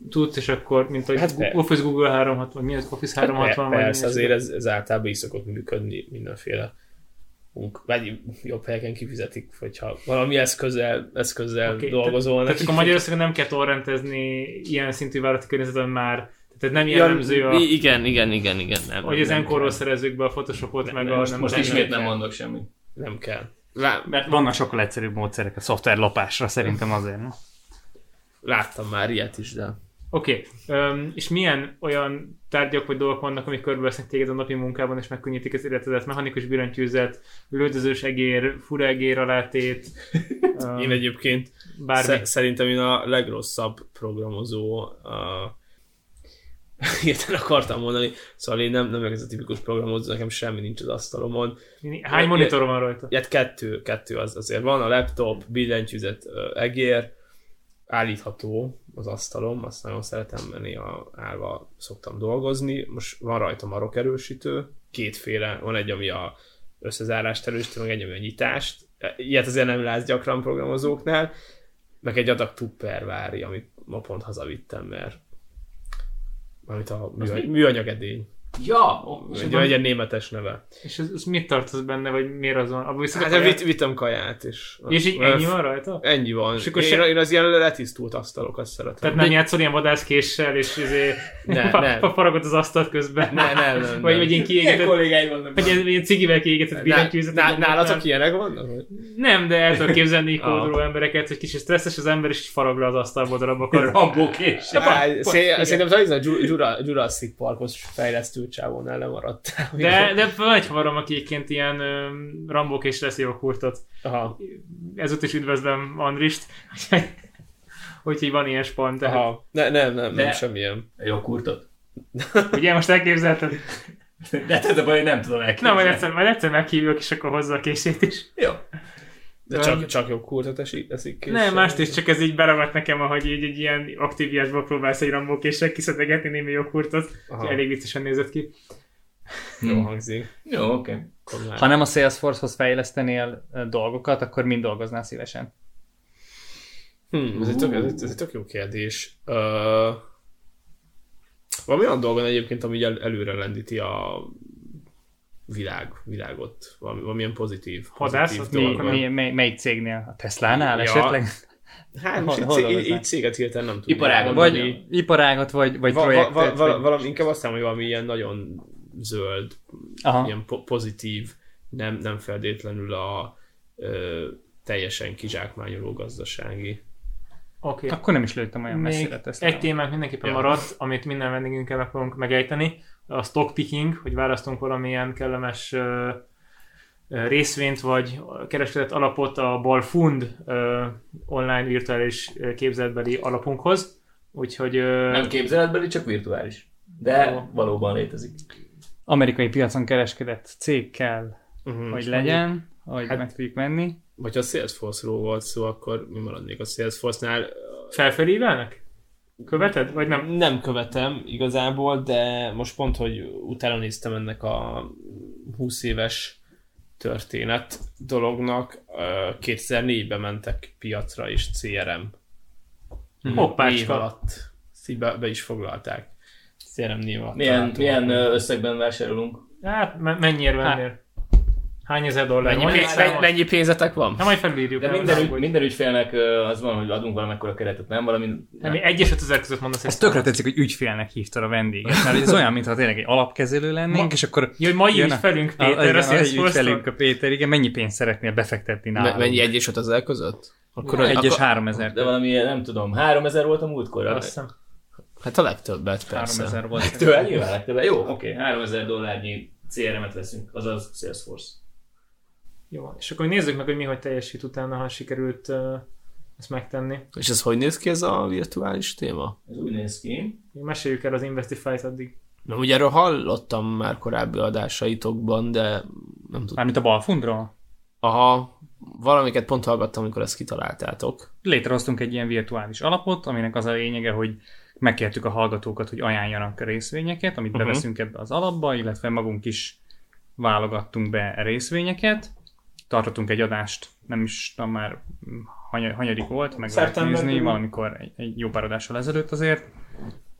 tudsz, és akkor, mint a Hát hát Office Google 360, mi az Office 360? vagy Persze, azért ez, ez általában így szokott működni mindenféle vagy jobb helyeken kifizetik, hogyha valami eszközzel, eszközzel okay, dolgozol. Tehát nekik. akkor Magyarországon nem kell torrentezni ilyen szintű vállalati környezetben már, tehát nem Ja, jellemző a, i- Igen, igen, igen, igen. Nem, hogy az kell. szerezzük be a Photoshopot, Nem, meg nem, a... most- nem Most ismét nem mondok semmit. Nem kell. Lá, Mert vannak sokkal egyszerűbb módszerek a szoftver lopásra, szerintem azért. Nem? láttam már ilyet is, de Oké, okay. és milyen olyan tárgyak vagy dolgok vannak, amik körbevesznek téged a napi munkában, és megkönnyítik az életedet? Mechanikus billentyűzet, lődözős egér, fura egér alátét, um, *laughs* én egyébként bármi. sze- szerintem én a legrosszabb programozó a... *laughs* Ilyet akartam mondani, szóval én nem, nem ez a tipikus programozó, nekem semmi nincs az asztalomon. Hány monitor van rajta? Ilyet kettő, kettő az azért van, a laptop, billentyűzet, egér, állítható az asztalom, azt nagyon szeretem, mert néha állva szoktam dolgozni. Most van rajta marokerősítő, kétféle, van egy, ami a összezárást erősíti, meg egy, ami a nyitást. Ilyet azért nem látsz gyakran programozóknál, meg egy adag tuppervári, amit ma pont hazavittem, mert amit a műanyag, műanyag edény. Ja, Egy, egy ilyen németes neve. És ez, ez mit tartasz benne, vagy miért az van? Abba viszont Hát a de kaját- vitt, vittem kaját, és... És így ennyi van rajta? Ennyi van. És akkor én, se- én, az ilyen letisztult asztalokat szeretem. Tehát nem játszol ilyen vadászkéssel, és izé Ne, fa- nem. faragod az asztalt közben. Ne, nem, nem, *laughs* Vagy, nem. vagy ilyen kiégetett, kollégáim vannak. vagy ilyen, ilyen cigivel kiégetett. Ná, nyomnak nálatok ilyenek vannak? Nem, de el tudok képzelni Ah. kódoló embereket, hogy kicsit stresszes az ember, és így farag le az asztalból darabokat. Rambó kés. Szé- Szerintem az a Jura- Jurassic Parkos fejlesztő csávónál lemaradtál. *laughs* De, de van egy haverom, aki egyébként ilyen rambók és lesz kurtot. Aha, Ezúttal is üdvözlöm Andrist. Úgyhogy- van ilyen span, tehát aha. Ne, nem, nem, nem, De- semmilyen. Jó kurtot. *laughs* ugye most elképzelted? De te a baj, nem tudom Na, elképzelni. majd egyszer, majd egyszer meghívjuk, és akkor hozza a kését is. Jó. De csak, csak jobb kurtot esik, eszik ki. Nem, mást is, csak ez így beragadt nekem, ahogy így egy ilyen aktíviásból próbálsz egy rambókéssel kiszedegetni némi joghurtot. Elég viccesen nézett ki. Jó hangzik. Jó, oké. Már- Ha nem a Salesforce-hoz fejlesztenél dolgokat, akkor mind dolgoznál szívesen. Hmm, ez, egy tök, ez, egy, ez egy tök jó kérdés. Uh, van olyan dolgon egyébként, ami el, előre lendíti a világ, világot. Valami, valamilyen pozitív, Hadászat? pozitív Mi-. Mi, mely, melyik cégnél? A Tesla-nál Ja. esetleg? Hát most Hol- így, így, céget hirtelen nem tudom. Iparágat Vagy iparágat, vagy, vagy va, va, projektet? va, va, vagy... valami, inkább azt hiszem, hogy valami ilyen nagyon zöld, Aha. ilyen po- pozitív, nem, nem feltétlenül a ö, teljesen kizsákmányoló gazdasági. Oké. Akkor nem is lőttem olyan Még messzire egy témánk mindenképpen Ja. maradt, amit minden vendégünkkel meg fogunk megejteni. A stock picking, hogy választunk valamilyen kellemes részvényt vagy kereskedett alapot a Balfund online virtuális képzeletbeli alapunkhoz. Úgyhogy Nem képzeletbeli, csak virtuális. De Jó. valóban létezik. Amerikai piacon kereskedett cég kell, Uh-huh. hogy legyen, hogy Hát- meg tudjuk venni. Vagy ha Salesforce-ról volt szó, akkor mi maradnék a Salesforce-nál. felfelévelnek? Követed? Vagy nem? Nem követem igazából, de most pont, hogy utána néztem ennek a 20 éves történet dolognak, ö, 2004-ben mentek piacra is CRM név Hoppácska. alatt. Ezt így be, be is foglalták. CRM név alatt. Milyen, milyen összegben vásárolunk? Hát me- mennyiért vennél? Hány ezer dollár? Mennyi, pénz, mennyi, mennyi pénzetek van? Na majd felírjuk. De nem minden, ügy, minden ügyfélnek az van, hogy adunk valamekkora keretet, nem valami... Nem, mi egy és öt ezer között mondasz Ez tökre tetszik, hogy ügyfélnek hívtad a vendéget, mert ez olyan, mintha tényleg egy alapkezelő lennénk, Ma- és akkor Jó, hogy mai ügyfelünk Péter, a igen, ügyfelünk a Péter, igen, mennyi pénzt szeretnél befektetni? Me- mennyi egy és öt ezer között? Akkor, Egy és három ezer. De valami, nem tudom, 3000 volt a múltkor. Azt hiszem. hát a legtöbbet Három persze. ezer volt. Tőle nyilván legtöbb. Jó, oké, okay. 3000 dollárnyi CRM-et veszünk, azaz Salesforce. Jó, és akkor nézzük meg, hogy mi hogy teljesít utána, ha sikerült uh, ezt megtenni. És ez hogy néz ki ez a virtuális téma? Ez úgy néz ki. Meséljük el az Investify-t addig. Na, ugye erről hallottam már korábbi adásaitokban, de nem tudom. Mármint a balfundról. Aha, valamiket pont hallgattam, amikor ezt kitaláltátok. Létrehoztunk egy ilyen virtuális alapot, aminek az a lényege, hogy megkértük a hallgatókat, hogy ajánljanak részvényeket, amit Uh-huh. beveszünk ebbe az alapba, illetve magunk is válogattunk be részvényeket. Tartottunk egy adást, nem is tudom már mm, hany- hanyadik volt, meg lehet nézni, valamikor egy, egy jó pár adással ezelőtt azért,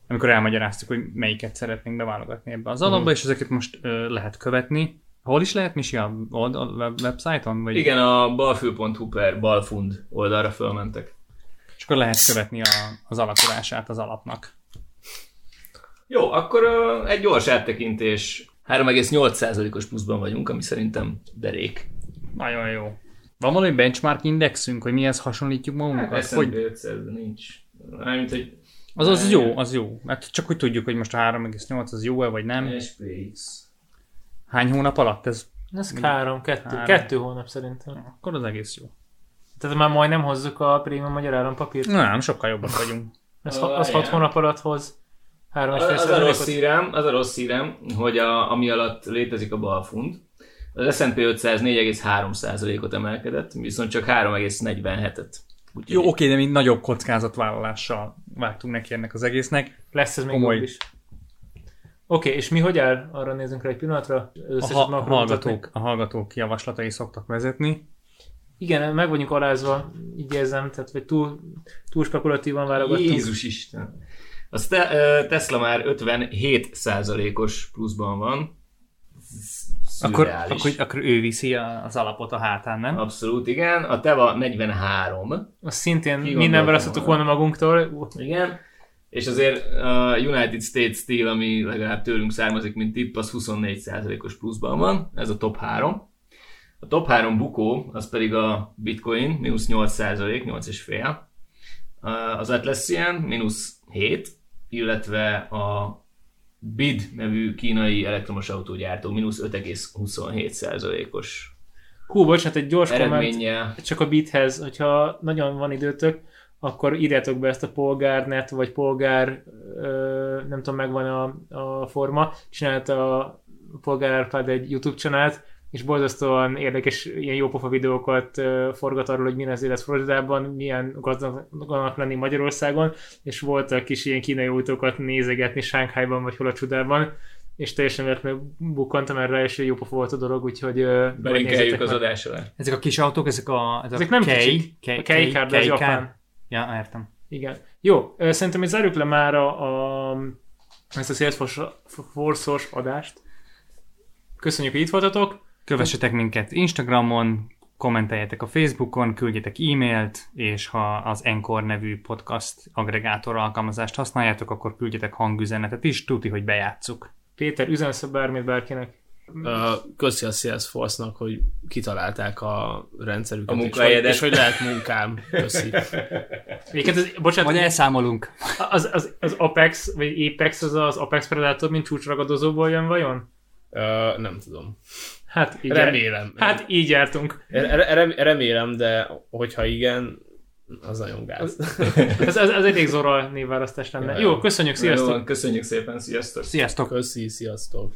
amikor elmagyaráztuk, hogy melyiket szeretnénk beválogatni ebbe az alapba, és ezeket most ö, lehet követni. Hol is lehet, Misi, a oldal, web, websájton? Vagy Igen, a balfül.hu per balfund oldalra fölmentek. És akkor lehet követni a, az alakulását az alapnak. Jó, akkor ö, egy gyors áttekintés. 3,8%-os pluszban vagyunk, ami szerintem derék. Nagyon jó. Van valami benchmark indexünk, hogy mihez hasonlítjuk magunkat? Hát, hogy hogy 500, de nincs. Mármint, hogy az, az jó, az jó. Hát csak hogy tudjuk, hogy most a 3,8 az jó-e, vagy nem. SPX. Hány hónap alatt ez? Ez három, kettő, Három. kettő hónap szerintem. Akkor az egész jó. Tehát már majdnem hozzuk a prémium magyar állampapírt. Nem, sokkal jobbak vagyunk. Ez, ha- az igen. hat hónap alatt hoz három és fél Az a rossz hírem, az a rossz hírem, hogy a, ami alatt létezik a balfund, az S&P 500 4,3%-ot emelkedett, viszont csak 3,47-et. Úgyhogy Jó, oké, de mi nagyobb kockázatvállalással vágtunk neki ennek az egésznek. Lesz ez még Komoly. is. Oké, és mi hogy áll? Arra nézzünk rá egy pillanatra. A, ha- a, hallgatók, a hallgatók javaslatai szoktak vezetni. Igen, meg vagyunk alázva, így érzem, tehát vagy túl, túl spekulatívan válogattunk. Jézus Isten! A Tesla már 57%-os pluszban van. Akkor, akkor, akkor ő viszi az alapot a hátán, nem? Abszolút igen. A Teva 43. Azt szintén minden választottuk volna? volna magunktól. Igen. És azért a United States Steel, ami legalább tőlünk származik, mint tipp, az 24%-os pluszban van. Ez a top 3. A top 3 bukó, az pedig a Bitcoin, mínusz 8%, 8,5. Az Atlassian, mínusz 7, illetve a BID nevű kínai elektromos autógyártó, mínusz 5,27%-os Hú, bocsánat, egy gyors komment. eredménnyel. csak a bithez, hogyha nagyon van időtök, akkor írjátok be ezt a polgárnet, vagy polgár, ö, nem tudom, megvan a, a forma, csinált a polgár Árpád egy YouTube csanált, és borzasztóan érdekes ilyen jópofa videókat forgat arról, hogy milyen az élet Floridában, milyen gazdagnak lenni Magyarországon, és voltak is ilyen kínai autókat nézegetni Sánkhájban, vagy hol a csodában, és teljesen véletlenül bukkantam erre, és jópofa volt a dolog, úgyhogy Belinkeljük az meg. adás alá. Ezek a kis autók, ezek a... Ez Ezek a nem Kei- kicsik. Kei- A Kei Kei Card. japán. Ja, értem. Igen. Jó, szerintem hogy zárjuk le már a, a, ezt a Salesforce-os adást. Köszönjük, hogy itt voltatok. Kövessetek minket Instagramon, kommenteljetek a Facebookon, küldjetek e-mailt, és ha az Encore nevű podcast agregátor alkalmazást használjátok, akkor küldjetek hangüzenetet is, tuti, hogy bejátszuk. Péter, üzensz bármit bárkinek. Köszi a Salesforce-nak, hogy kitalálták a rendszerüket. A és hogy-. És hogy lehet munkám. Köszi. *laughs* Egyébként ez, bocsánat, Vagy elszámolunk. az, az, az, Apex, vagy Apex, az az Apex Predator, mint csúcsragadozóból jön vajon? Ö, nem tudom. Hát így Remélem. Hát így jártunk. Re- rem- remélem, de hogyha igen, az nagyon gáz. *laughs* Ez, ez, ez elég Zora névválasztás lenne. Jó, jó. köszönjük, Jó, sziasztok! van, köszönjük szépen, sziasztok! Sziasztok! Köszi, sziasztok.